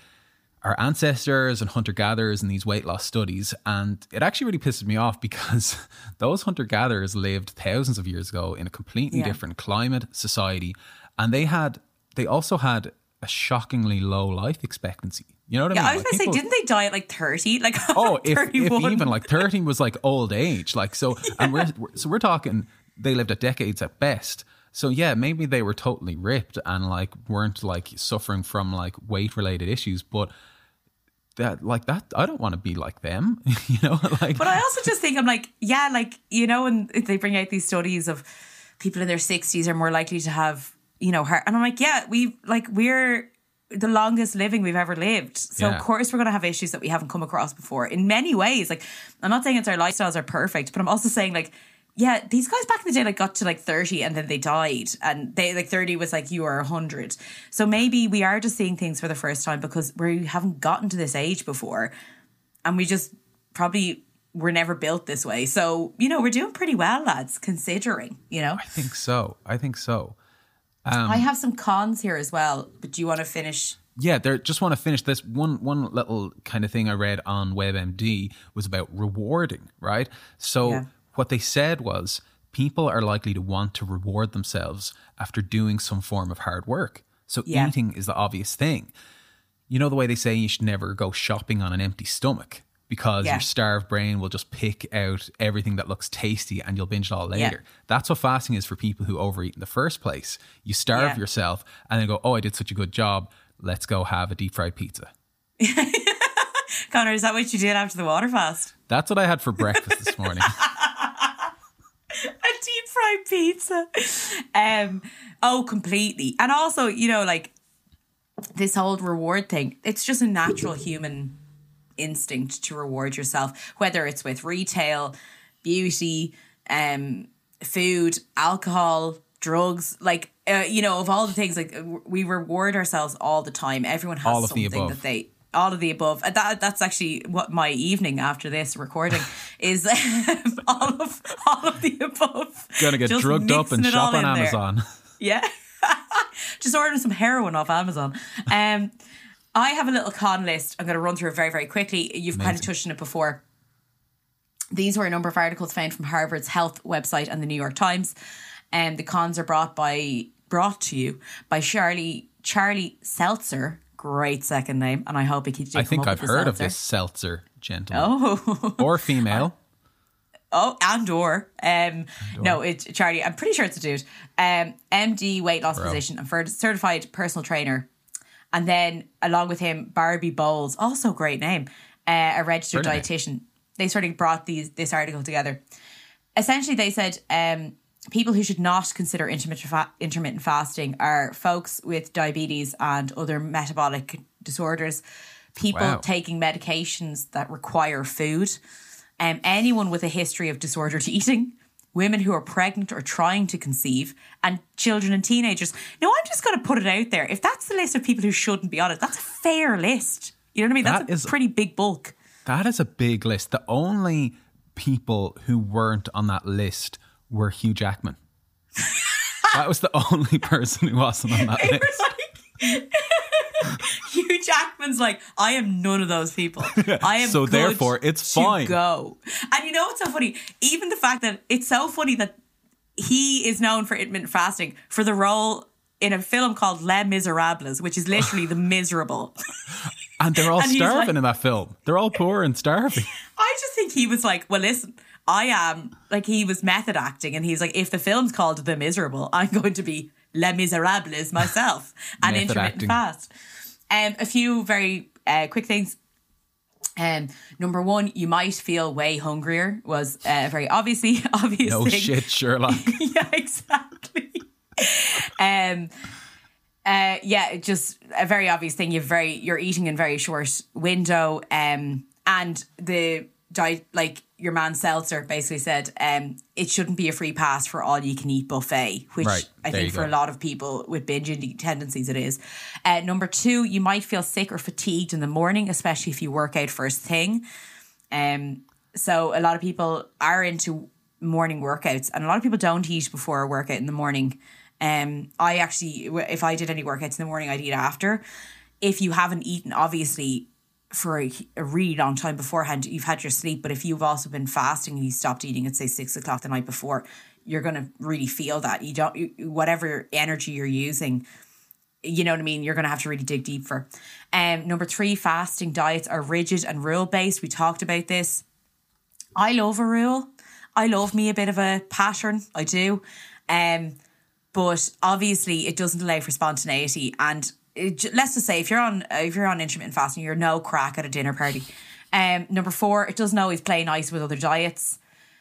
our ancestors and hunter gatherers in these weight loss studies. And it actually really pisses me off because [LAUGHS] those hunter gatherers lived thousands of years ago in a completely Yeah. different climate, society. And they had, they also had a shockingly low life expectancy. You know what yeah, I I mean? was Like, gonna say, didn't they die at like thirty? Like [LAUGHS] Oh, if, if even like 13 was like old age, like so, [LAUGHS] and we're, we're so we're talking they lived at decades at best. So yeah, maybe they were totally ripped and like weren't like suffering from like weight related issues, but that like that I don't want to be like them, [LAUGHS] you know, like But I also just think I'm like, yeah, like you know, and they bring out these studies of people in their sixties are more likely to have, you know, her. and I'm like, yeah, we like we're the longest living we've ever lived, so Yeah. of course we're going to have issues that we haven't come across before in many ways. Like, I'm not saying it's our lifestyles are perfect, but I'm also saying like. Yeah, these guys back in the day like got to like 30 and then they died and they like 30 was like you are 100. So maybe we are just seeing things for the first time because we haven't gotten to this age before and we just probably were never built this way. So, you know, we're doing pretty well, lads, considering, you know. I think so. I think so. Um, I have some cons here as well, but do you want to finish? Yeah, there. Just want to finish this one. One little kind of thing I read on WebMD was about rewarding. Right. So Yeah. what they said was people are likely to want to reward themselves after doing some form of hard work. So Yeah. eating is the obvious thing. You know the way they say you should never go shopping on an empty stomach because Yeah. your starved brain will just pick out everything that looks tasty and you'll binge it all later. That's what fasting is for people who overeat in the first place. You starve Yeah. yourself and then go, "Oh, I did such a good job. Let's go have a deep fried pizza." [LAUGHS] Conor, is that what you did after the water fast? That's what I had for breakfast this morning. [LAUGHS] A deep fried pizza. Um, oh, completely. And also, you know, like this whole reward thing, it's just a natural human instinct to reward yourself, whether it's with retail, beauty, um, food, alcohol, drugs, like uh, you know, of all the things, like we reward ourselves all the time. Everyone has the something above. that they all of the above. That that's actually what my evening after this recording [LAUGHS] is. [LAUGHS] all of all of the above. Gonna get Just drugged up and mixing it all shop on in there. Amazon. [LAUGHS] Yeah. Just ordering some heroin off Amazon. Um, I have a little con list. I'm going to run through it very, very quickly. You've kind of touched on it before. These were a number of articles found from Harvard's health website and the New York Times. And the cons are brought by brought to you by Charlie Charlie Seltzer. Great second name, and I hope he keeps. Doing. I think I've heard of this seltzer gentleman Oh, or [LAUGHS] female. Oh, and or um, no, it's Charlie. I'm pretty sure it's a dude. Um, MD, weight loss Bro. physician, and certified personal trainer, and then along with him, Barbie Boules, also great name, uh, a registered dietitian. They sort of brought these this article together. Essentially, they said um, people who should not consider intermittent fa- intermittent fasting are folks with diabetes and other metabolic disorders, people Wow. taking medications that require food, um, anyone with a history of disordered [LAUGHS] eating, women who are pregnant or trying to conceive, and children and teenagers. Now, I'm just going to put it out there. If that's the list of people who shouldn't be on it, that's a fair list. You know what I mean? That's That a is- pretty big bulk. That is a big list. The only people who weren't on that list were Hugh Jackman. [LAUGHS] that was the only person who wasn't on that list. [LAUGHS] [LAUGHS] Hugh Jackman's like, I am none of those people. [LAUGHS] I am So therefore, it's to fine. Go. And you know what's so funny? Even the fact that it's so funny that he is known for intermittent fasting for the role in a film called Les Miserables, which is literally the [LAUGHS] miserable. And they're all And starving like- in that film. They're all poor and starving. I just think he was like, well, listen, I am like he was method acting, and he's like, if the film's called The Miserable, I'm going to be Les Miserables myself [LAUGHS] and Method intermittent acting. fast. Um, a few very uh, quick things. Um, number one, you might feel way hungrier was uh, very obviously [LAUGHS] obvious. No thing. shit, Sherlock. [LAUGHS] yeah, exactly. um, uh, yeah, just a very obvious thing. You're very you're eating in very short window, um, and the like your man Seltzer basically said, um, it shouldn't be a free pass for all you can eat buffet, which Right, I think for go. a lot of people with binge eating tendencies it is. Uh, number two, you might feel sick or fatigued in the morning, especially if you work out first thing. Um, so a lot of people are into morning workouts, and a lot of people don't eat before a workout in the morning. Um, I actually, if I did any workouts in the morning, I'd eat after. If you haven't eaten, obviously, for a, a really long time beforehand, you've had your sleep. But if you've also been fasting and you stopped eating at say six o'clock the night before, you're gonna really feel that. You don't, you, whatever energy you're using, you know what I mean? You're going to have to really dig deep for. Um, number three, fasting diets are rigid and rule based. We talked about this. I love a rule. I love me a bit of a pattern. I do. Um, but obviously, it doesn't allow for spontaneity. And it, let's just say, if you're on if you're on intermittent fasting, you're no crack at a dinner party. Um, number four, it doesn't always play nice with other diets.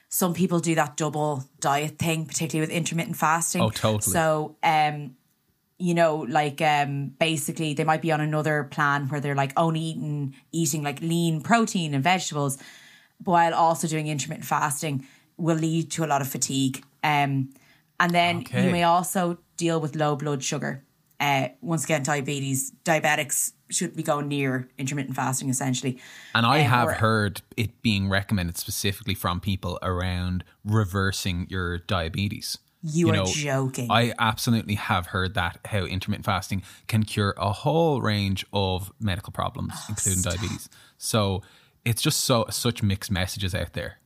Some people do that double diet thing, particularly with intermittent fasting. Oh, totally. So, um, you know, like um, basically they might be on another plan where they're like only eating eating like lean protein and vegetables, while also doing intermittent fasting will lead to a lot of fatigue. Um, and then Okay. you may also deal with low blood sugar. Uh, once again, diabetes, diabetics should be going near intermittent fasting essentially. And I Um, have or- heard it being recommended specifically from people around reversing your diabetes. You you are joking. I absolutely have heard that how intermittent fasting can cure a whole range of medical problems, Oh, including diabetes. So it's just so such mixed messages out there.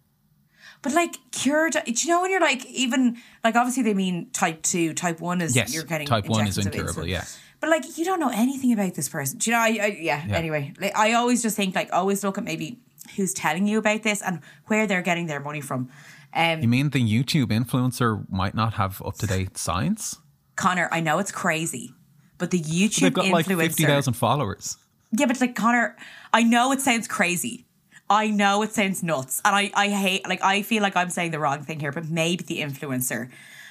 But like cured, do you know when you're like even like obviously they mean type two, type one is Yes, you're getting type one is incurable, insulin. yeah. But like you don't know anything about this person. Do you know? I, I yeah, Anyway, like I always just think like always look at maybe who's telling you about this and where they're getting their money from. Um, You mean the YouTube influencer might not have up to date science? Conor, I know it's crazy, but the YouTube They've got like influencer. fifty thousand followers. Yeah, but like Conor, I know it sounds crazy. I know it sounds nuts. And I, I hate like I feel like I'm saying the wrong thing here, but maybe the influencer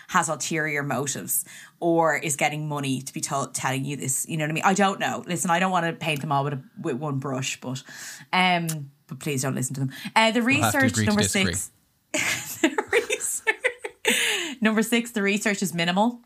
has ulterior motives or is getting money to be told telling you this. You know what I mean? I don't know. Listen, I don't want to paint them all with a, with one brush, but um but please don't listen to them. Uh, the research to number six. [LAUGHS] the research, [LAUGHS] number six, the research is minimal.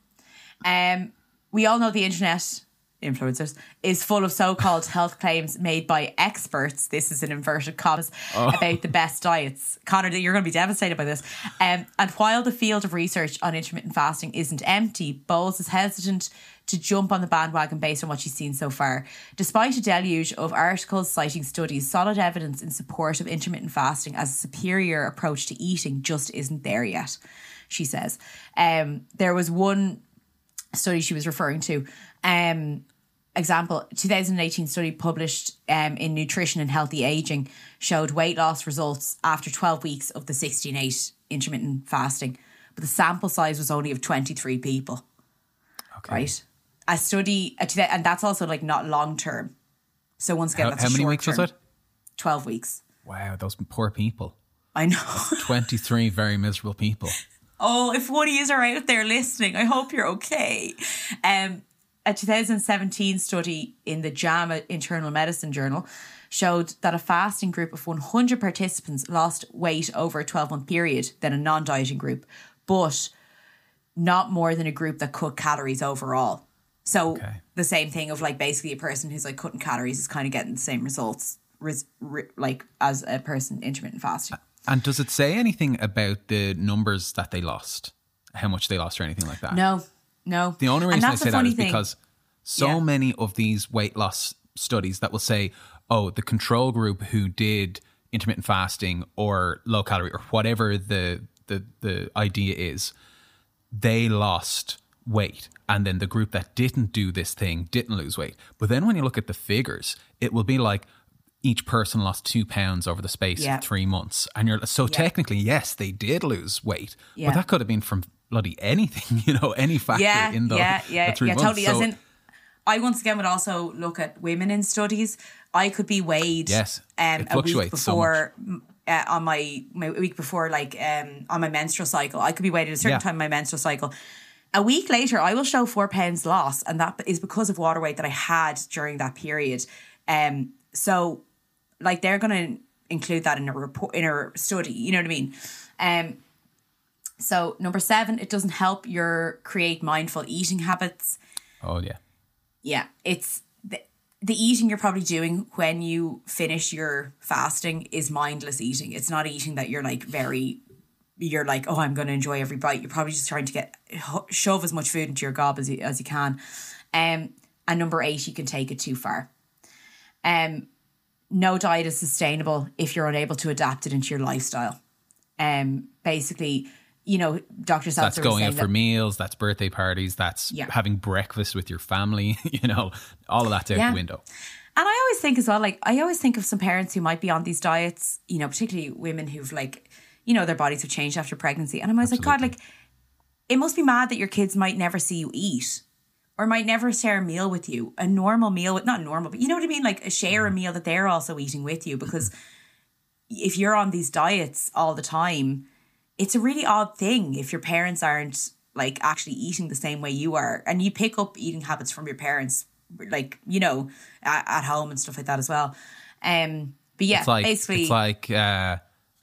Um, we all know the internet influencers is full of so-called health claims made by experts. This is an inverted commas about the best diets. Conor, you're going to be devastated by this. Um, and while the field of research on intermittent fasting isn't empty, Boules is hesitant to jump on the bandwagon based on what she's seen so far. Despite a deluge of articles citing studies, solid evidence in support of intermittent fasting as a superior approach to eating just isn't there yet. She says. Um, there was one study she was referring to. Um, example, 2018 study published um, in Nutrition and Healthy Aging showed weight loss results after 12 weeks of the 16-8 intermittent fasting, but the sample size was only of 23 people. Okay. Right, a study, a and that's also like not long term. So once again, How, that's how a many weeks was term. it? 12 weeks. Wow, those poor people. I know. [LAUGHS] Twenty three very miserable people. Oh, if one of you are out there listening, I hope you're okay. Um, a 2017 study in the JAMA Internal Medicine Journal showed that a fasting group of 100 participants lost weight over a 12 month period than a non dieting group, but not more than a group that cut calories overall. So Okay. the same thing of like basically a person who's like cutting calories is kind of getting the same results, res- ri- like as a person intermittent fasting. And does it say anything about the numbers that they lost? How much they lost or anything like that? No, no. The only reason I say that is thing. because so Yeah. many of these weight loss studies that will say, oh, the control group who did intermittent fasting or low calorie or whatever the the the idea is, they lost weight. And then the group that didn't do this thing didn't lose weight. But then when you look at the figures, it will be like each person lost two pounds over the space Yeah. of three months. And you're so technically, yes, they did lose weight. Yeah. But that could have been from bloody anything, [LAUGHS] you know, any factor yeah, in the, yeah, [LAUGHS] yeah, the three yeah, months. totally. As So, in, I once again would also look at women in studies. I could be weighed, Yes, um, a week fluctuates so before. uh, on my my week before, like um, on my menstrual cycle, I could be weighed at a certain Yeah. time in my menstrual cycle. A week later, I will show four pounds loss, and that is because of water weight that I had during that period. Um, so like they're gonna include that in a report in a study. You know what I mean? Um, so number seven, it doesn't help your create mindful eating habits. Oh yeah. Yeah, it's the, the eating you're probably doing when you finish your fasting is mindless eating. It's not eating that you're like very you're like, oh, I'm going to enjoy every bite. You're probably just trying to get shove as much food into your gob as you, as you can. Um, and number eight, you can take it too far. Um, no diet is sustainable if you're unable to adapt it into your lifestyle. Um, basically, you know, Dr. Seltzer That's going out for that- meals. That's birthday parties. That's Yeah. having breakfast with your family. [LAUGHS] You know, all of that's out Yeah. the window. And I always think as well, like I always think of some parents who might be on these diets, you know, particularly women who've like, you know, their bodies have changed after pregnancy. And I'm always like, God, like, it must be mad that your kids might never see you eat or might never share a meal with you, a normal meal with not normal, but you know what I mean? Like share a mm-hmm. meal that they're also eating with you because if you're on these diets all the time, it's a really odd thing if your parents aren't like actually eating the same way you are and you pick up eating habits from your parents like you know at, at home and stuff like that as well um but yeah It's like basically it's like uh,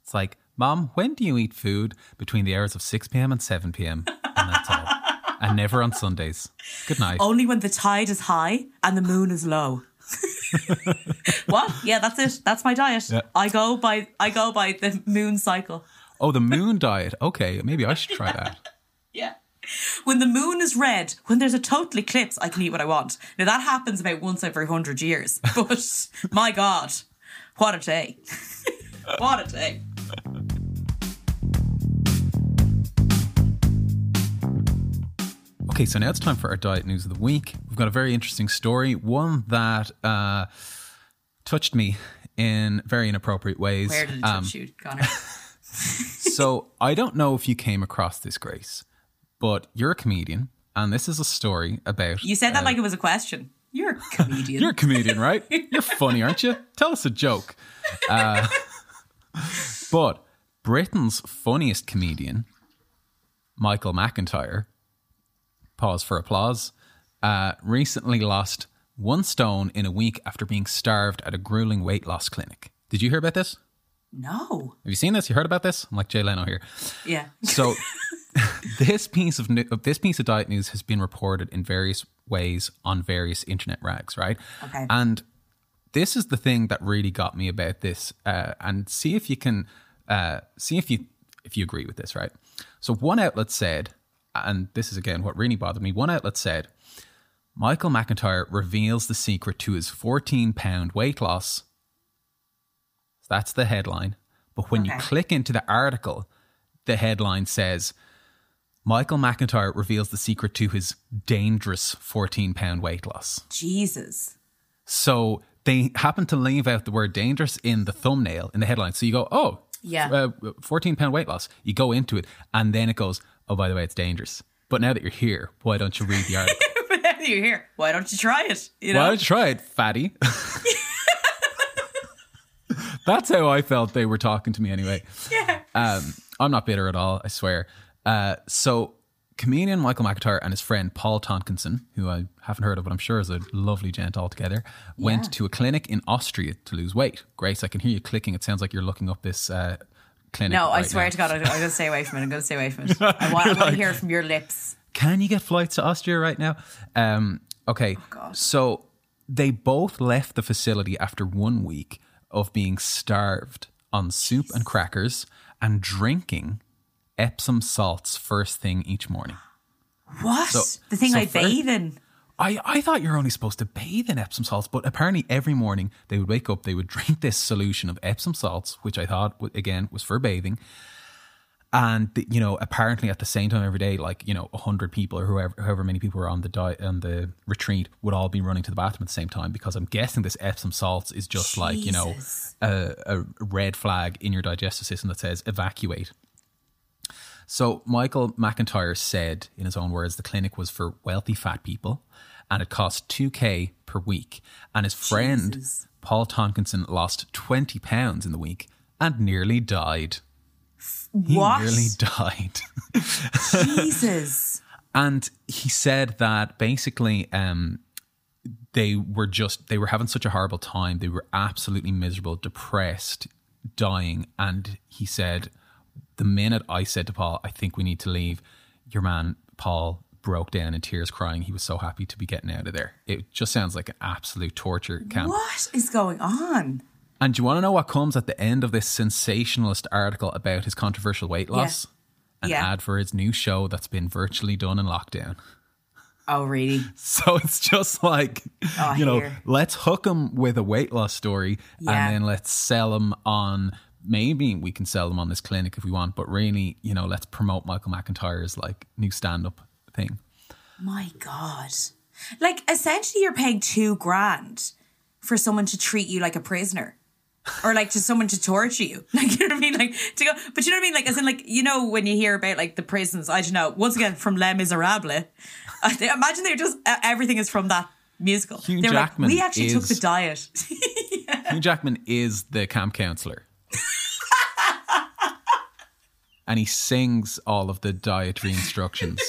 it's like, Mom, when do you eat food between the hours of six p.m. and seven p.m. And that's all. [LAUGHS] and never on Sundays. Good night. only when the tide is high and the moon is low [LAUGHS] what yeah that's it that's my diet Yeah. i go by i go by the moon cycle Oh, the moon diet. Okay, maybe I should try that. [LAUGHS] Yeah. When the moon is red, when there's a total eclipse, I can eat what I want. Now that happens about once every hundred years. [LAUGHS] But my God, what a day. [LAUGHS] what a day. Okay, so now it's time for our diet news of the week. We've got a very interesting story, one that uh, touched me in very inappropriate ways. Where did it Um, touch you, Conor? So I don't know if you came across this, Grace, but you're a comedian, and this is a story about. You said that like it was a question. You're a [LAUGHS] comedian. You're a comedian, right? [LAUGHS] You're funny, aren't you? Tell us a joke. Uh, but Britain's funniest comedian, Michael McIntyre, pause for applause, uh, recently lost one stone in a week after being starved at a grueling weight loss clinic. Did you hear about this? No. Have you seen this? You heard about this? I'm like Jay Leno here. Yeah. So [LAUGHS] this piece of new, this piece of diet news has been reported in various ways on various internet rags, right? Okay. And this is the thing that really got me about this, uh, and see if you can uh, see if you if you agree with this, right? So one outlet said, and this is again what really bothered me. One outlet said. Michael McIntyre reveals the secret to his 14 pound weight loss. That's the headline. But when you click into the article, the headline says Michael McIntyre reveals the secret to his dangerous 14 pound weight loss. Jesus. So they happen to leave out the word dangerous in the thumbnail, in the headline. So you go, oh, Yeah. uh, 14 pound weight loss. You go into it, and then it goes, oh, by the way, it's dangerous. But now that you're here, why don't you read the [LAUGHS] article? but now you're here. Why don't you try it? You know? Why don't you try it, fatty? [LAUGHS] [LAUGHS] That's how I felt they were talking to me anyway. [LAUGHS] Yeah. Um, I'm not bitter at all, I swear. Uh, so, comedian Michael McIntyre and his friend Paul Tonkinson, who I haven't heard of, but I'm sure is a lovely gent altogether, went Yeah. to a clinic in Austria to lose weight. Grace, I can hear you clicking. It sounds like you're looking up this uh, clinic. No, I swear now. to God, I'm going to stay away from it. I'm going to stay away from it. I [LAUGHS] want, I want to hear it from your lips. Can you get flights to Austria right now? Um, okay. Oh, God. So they both left the facility after one week of being starved on soup and crackers and drinking Epsom salts first thing each morning. What? So- the thing so I bathe in. I, I thought you were only supposed to bathe in Epsom salts, but apparently every morning they would wake up, they would [LAUGHS] drink this solution of Epsom salts, which I thought, again, was for bathing. And, the- you know, apparently at the same time every day, like, you know, 100 people or whoever, however many people were on the diet, on the retreat would all be running to the bathroom at the same time because I'm guessing this Epsom salts is just like, you know, a, a red flag in your digestive system that says evacuate. So Michael McIntyre said, in his own words, the clinic was for wealthy fat people, and it cost two k per week. And his friend Jesus. Paul Tonkinson lost twenty pounds in the week and nearly died. He What? nearly died. Jesus. [LAUGHS] and he said that basically um, they were just they were having such a horrible time they were absolutely miserable depressed dying, and he said, "The minute I said to Paul, I think we need to leave," your man Paul broke down in tears, crying. He was so happy to be getting out of there. It just sounds like an absolute torture camp. What is going on? And do you want to know what comes at the end of this sensationalist article about his controversial weight loss? An Yeah. ad for his new show that's been virtually done in lockdown. Oh, really? [LAUGHS] So it's just like, Oh, you know, here. let's hook him with a weight loss story Yeah. and then let's sell him on. Maybe we can sell them on this clinic if we want, but really, you know, let's promote Michael McIntyre's like new stand up thing. My God. Like, essentially, you're paying two grand for someone to treat you like a prisoner. Or like to someone to torture you, [LAUGHS] like you know what I mean, like to go. But you know what I mean, like as in like you know when you hear about like the prisons. I don't know. Once again, from Les Miserables, [LAUGHS] imagine they're just uh, everything is from that musical. Hugh They're like, Jackman we actually took the diet. [LAUGHS] Hugh Jackman is the camp counselor. and he sings all of the dietary instructions.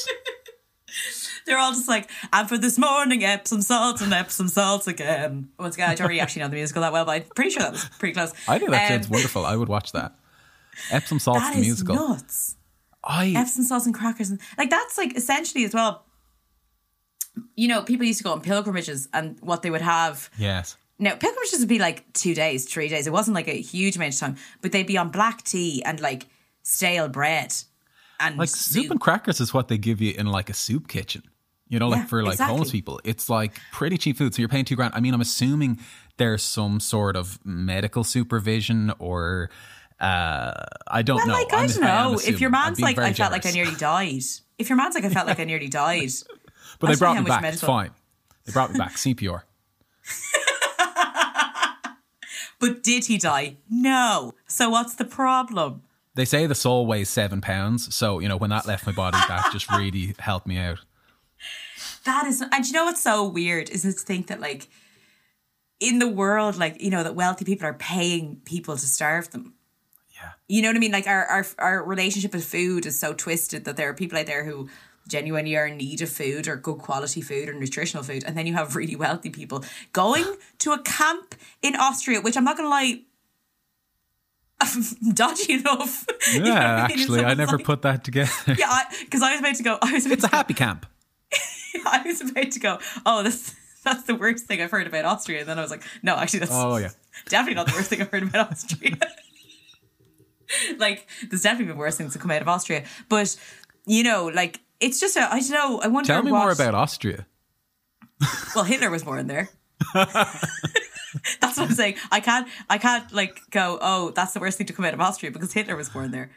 They're all just like, and for this morning, Epsom salts and Epsom salts again. Once again, I don't really actually know the musical that well, but I'm pretty sure that was pretty close. I think that Um, sounds wonderful. I would watch that. Epsom Salt's That the is musical. nuts. I Epsom salts and crackers, and like that's like essentially as well. You know, people used to go on pilgrimages, and what they would have yes. now pilgrimages would be like two days, three days. It wasn't like a huge amount of time, but they'd be on black tea and like stale bread and Like soup and crackers is what they give you in like a soup kitchen. You know, like Yeah, for like exactly. homeless people, it's like pretty cheap food. So you're paying two grand. I mean, I'm assuming there's some sort of medical supervision or uh, I don't Well, know. like I I'm- don't I am know. If your I'm man's like, I felt like I nearly died. If your man's like, I felt like I nearly [LAUGHS] died. But I'll they brought me back. much It's fine. They brought me back. [LAUGHS] CPR. But did he die? No. So what's the problem? They say the soul weighs seven pounds. So, you know, when that left my body, that just [LAUGHS] really helped me out. That is, and you know what's so weird is to think that like in the world, like you know that wealthy people are paying people to starve them. Yeah. You know what I mean? Like our our our relationship with food is so twisted that there are people out there who genuinely are in need of food or good quality food or nutritional food, and then you have really wealthy people going [SIGHS] to a camp in Austria, which I'm not gonna lie. [LAUGHS] Dodgy enough. [LAUGHS] You know Yeah, I mean? actually, I never like- put that together. [LAUGHS] Yeah, because I, was about to go. I was about It's a go- happy camp. I was about to go, oh, this that's the worst thing I've heard about Austria. And then I was like, no, actually, that's Oh, yeah. definitely not the worst thing I've heard about Austria. like, there's definitely been worse things to come out of Austria. But, you know, like, it's just, a, I don't know, I wonder Tell me what, more about Austria. Well, Hitler was born there. [LAUGHS] that's what I'm saying. I can't, I can't, like, go, oh, that's the worst thing to come out of Austria because Hitler was born there.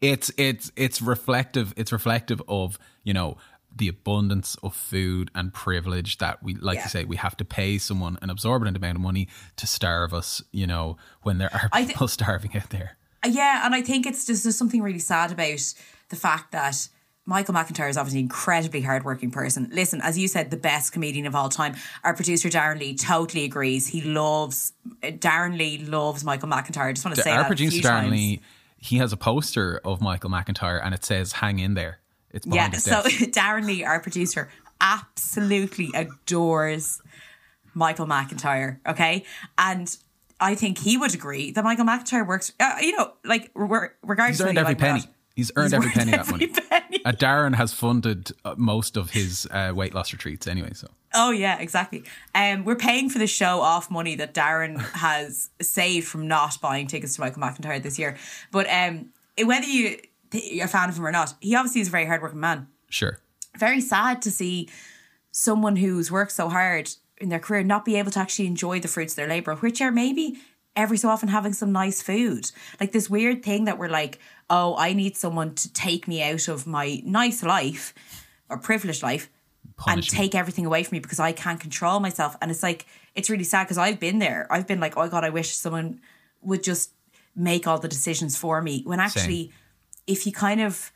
it's it's it's reflective it's reflective of you know the abundance of food and privilege that we like Yeah. you say we have to pay someone an absorbent amount of money to starve us you know when there are people [LAUGHS] starving out there Yeah, and I think it's just there's something really sad about the fact that Michael McIntyre is obviously an incredibly hardworking person. Listen, as you said, the best comedian of all time. Our producer Darren Lee totally agrees. He loves Darren Lee loves Michael McIntyre. I just want to say our that producer Darren times. Lee he has a poster of Michael McIntyre and it says hang in there it's Yeah, so. [LAUGHS] Darren Lee, our producer, absolutely adores Michael McIntyre. Okay, and I think he would agree that Michael McIntyre works. Uh, you know, like re- regardless, he's of earned every like penny not. He's earned He's every penny of that money penny. uh, Darren has funded uh, most of his uh, weight loss retreats anyway so Oh yeah, exactly. Um, we're paying for the show off money that Darren [LAUGHS] has saved from not buying tickets to Michael McIntyre this year. But um, whether you you're a fan of him or not, he obviously is a very hardworking man. sure Very sad to see someone who's worked so hard in their career not be able to actually enjoy the fruits of their labor, which are maybe every so often having some nice food. Like this weird thing that we're like, oh, I need someone to take me out of my nice life or privileged life and take everything away from me because I can't control myself. And it's like, it's really sad because I've been there. I've been like, oh God, I wish someone would just make all the decisions for me. When actually, if you kind of,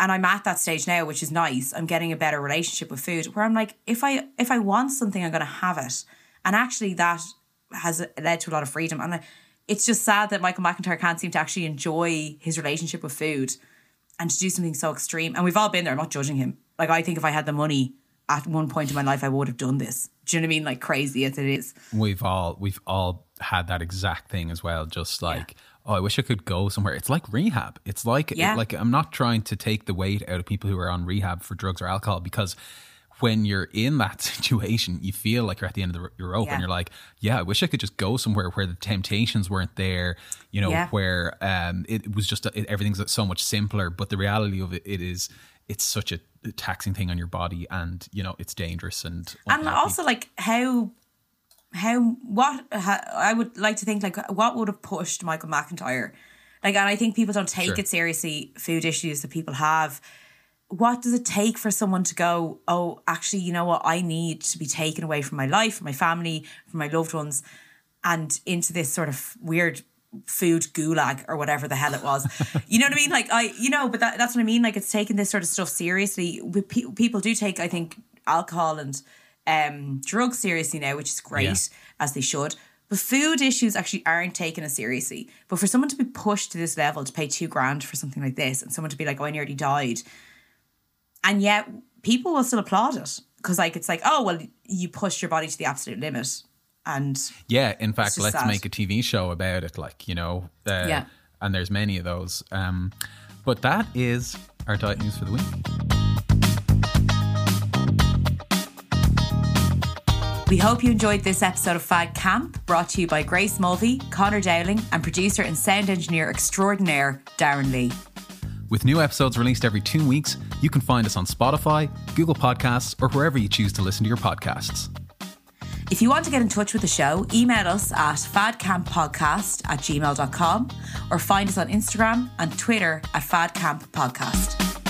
and I'm at that stage now, which is nice. I'm getting a better relationship with food where I'm like, if I if I want something, I'm going to have it. And actually, that has led to a lot of freedom. And it's just sad that Michael McIntyre can't seem to actually enjoy his relationship with food and to do something so extreme. And we've all been there. I'm not judging him. Like I think if I had the money, at one point in my life I would have done this. Do you know what I mean? Like crazy as it is. We've all we've all had that exact thing as well. Just like, oh, I wish I could go somewhere. It's like rehab. It's like Yeah. like I'm not trying to take the weight out of people who are on rehab for drugs or alcohol because when you're in that [LAUGHS] situation, you feel like you're at the end of the, your rope, Yeah. and you're like, yeah, I wish I could just go somewhere where the temptations weren't there. You know, Yeah. where um, it was just it, everything's so much simpler. But the reality of it, it is. It's such a taxing thing on your body, and you know it's dangerous and and also like how how what ha, I would like to think like what would have pushed Michael McIntyre like and I think people don't take Sure. it seriously food issues that people have what does it take for someone to go oh actually you know what I need to be taken away from my life from my family from my loved ones and into this sort of weird food gulag or whatever the hell it was. [LAUGHS] you know what I mean? Like I, you know, but that, that's what I mean. Like it's taking this sort of stuff seriously. We- pe- People do take, I think, alcohol and um, drugs seriously now, which is great Yeah. as they should. But food issues actually aren't taken as seriously. But for someone to be pushed to this level to pay two grand for something like this, and someone to be like, "Oh, I nearly died," and yet people will still applaud it because, like, it's like, "Oh, well, you pushed your body to the absolute limit," and Yeah, in fact, let's sad. make a TV show about it. Like you know, uh, Yeah. and there's many of those. Um, but that is our diet news for the week. We hope you enjoyed this episode of Fad Camp, brought to you by Grace Mulvey, Conor Dowling, and producer and sound engineer extraordinaire Darren Lee. With new episodes released every two weeks, you can find us on Spotify, Google Podcasts, or wherever you choose to listen to your podcasts. If you want to get in touch with the show, email us at fadcamppodcast at gmail.com or find us on Instagram and Twitter at fadcamppodcast.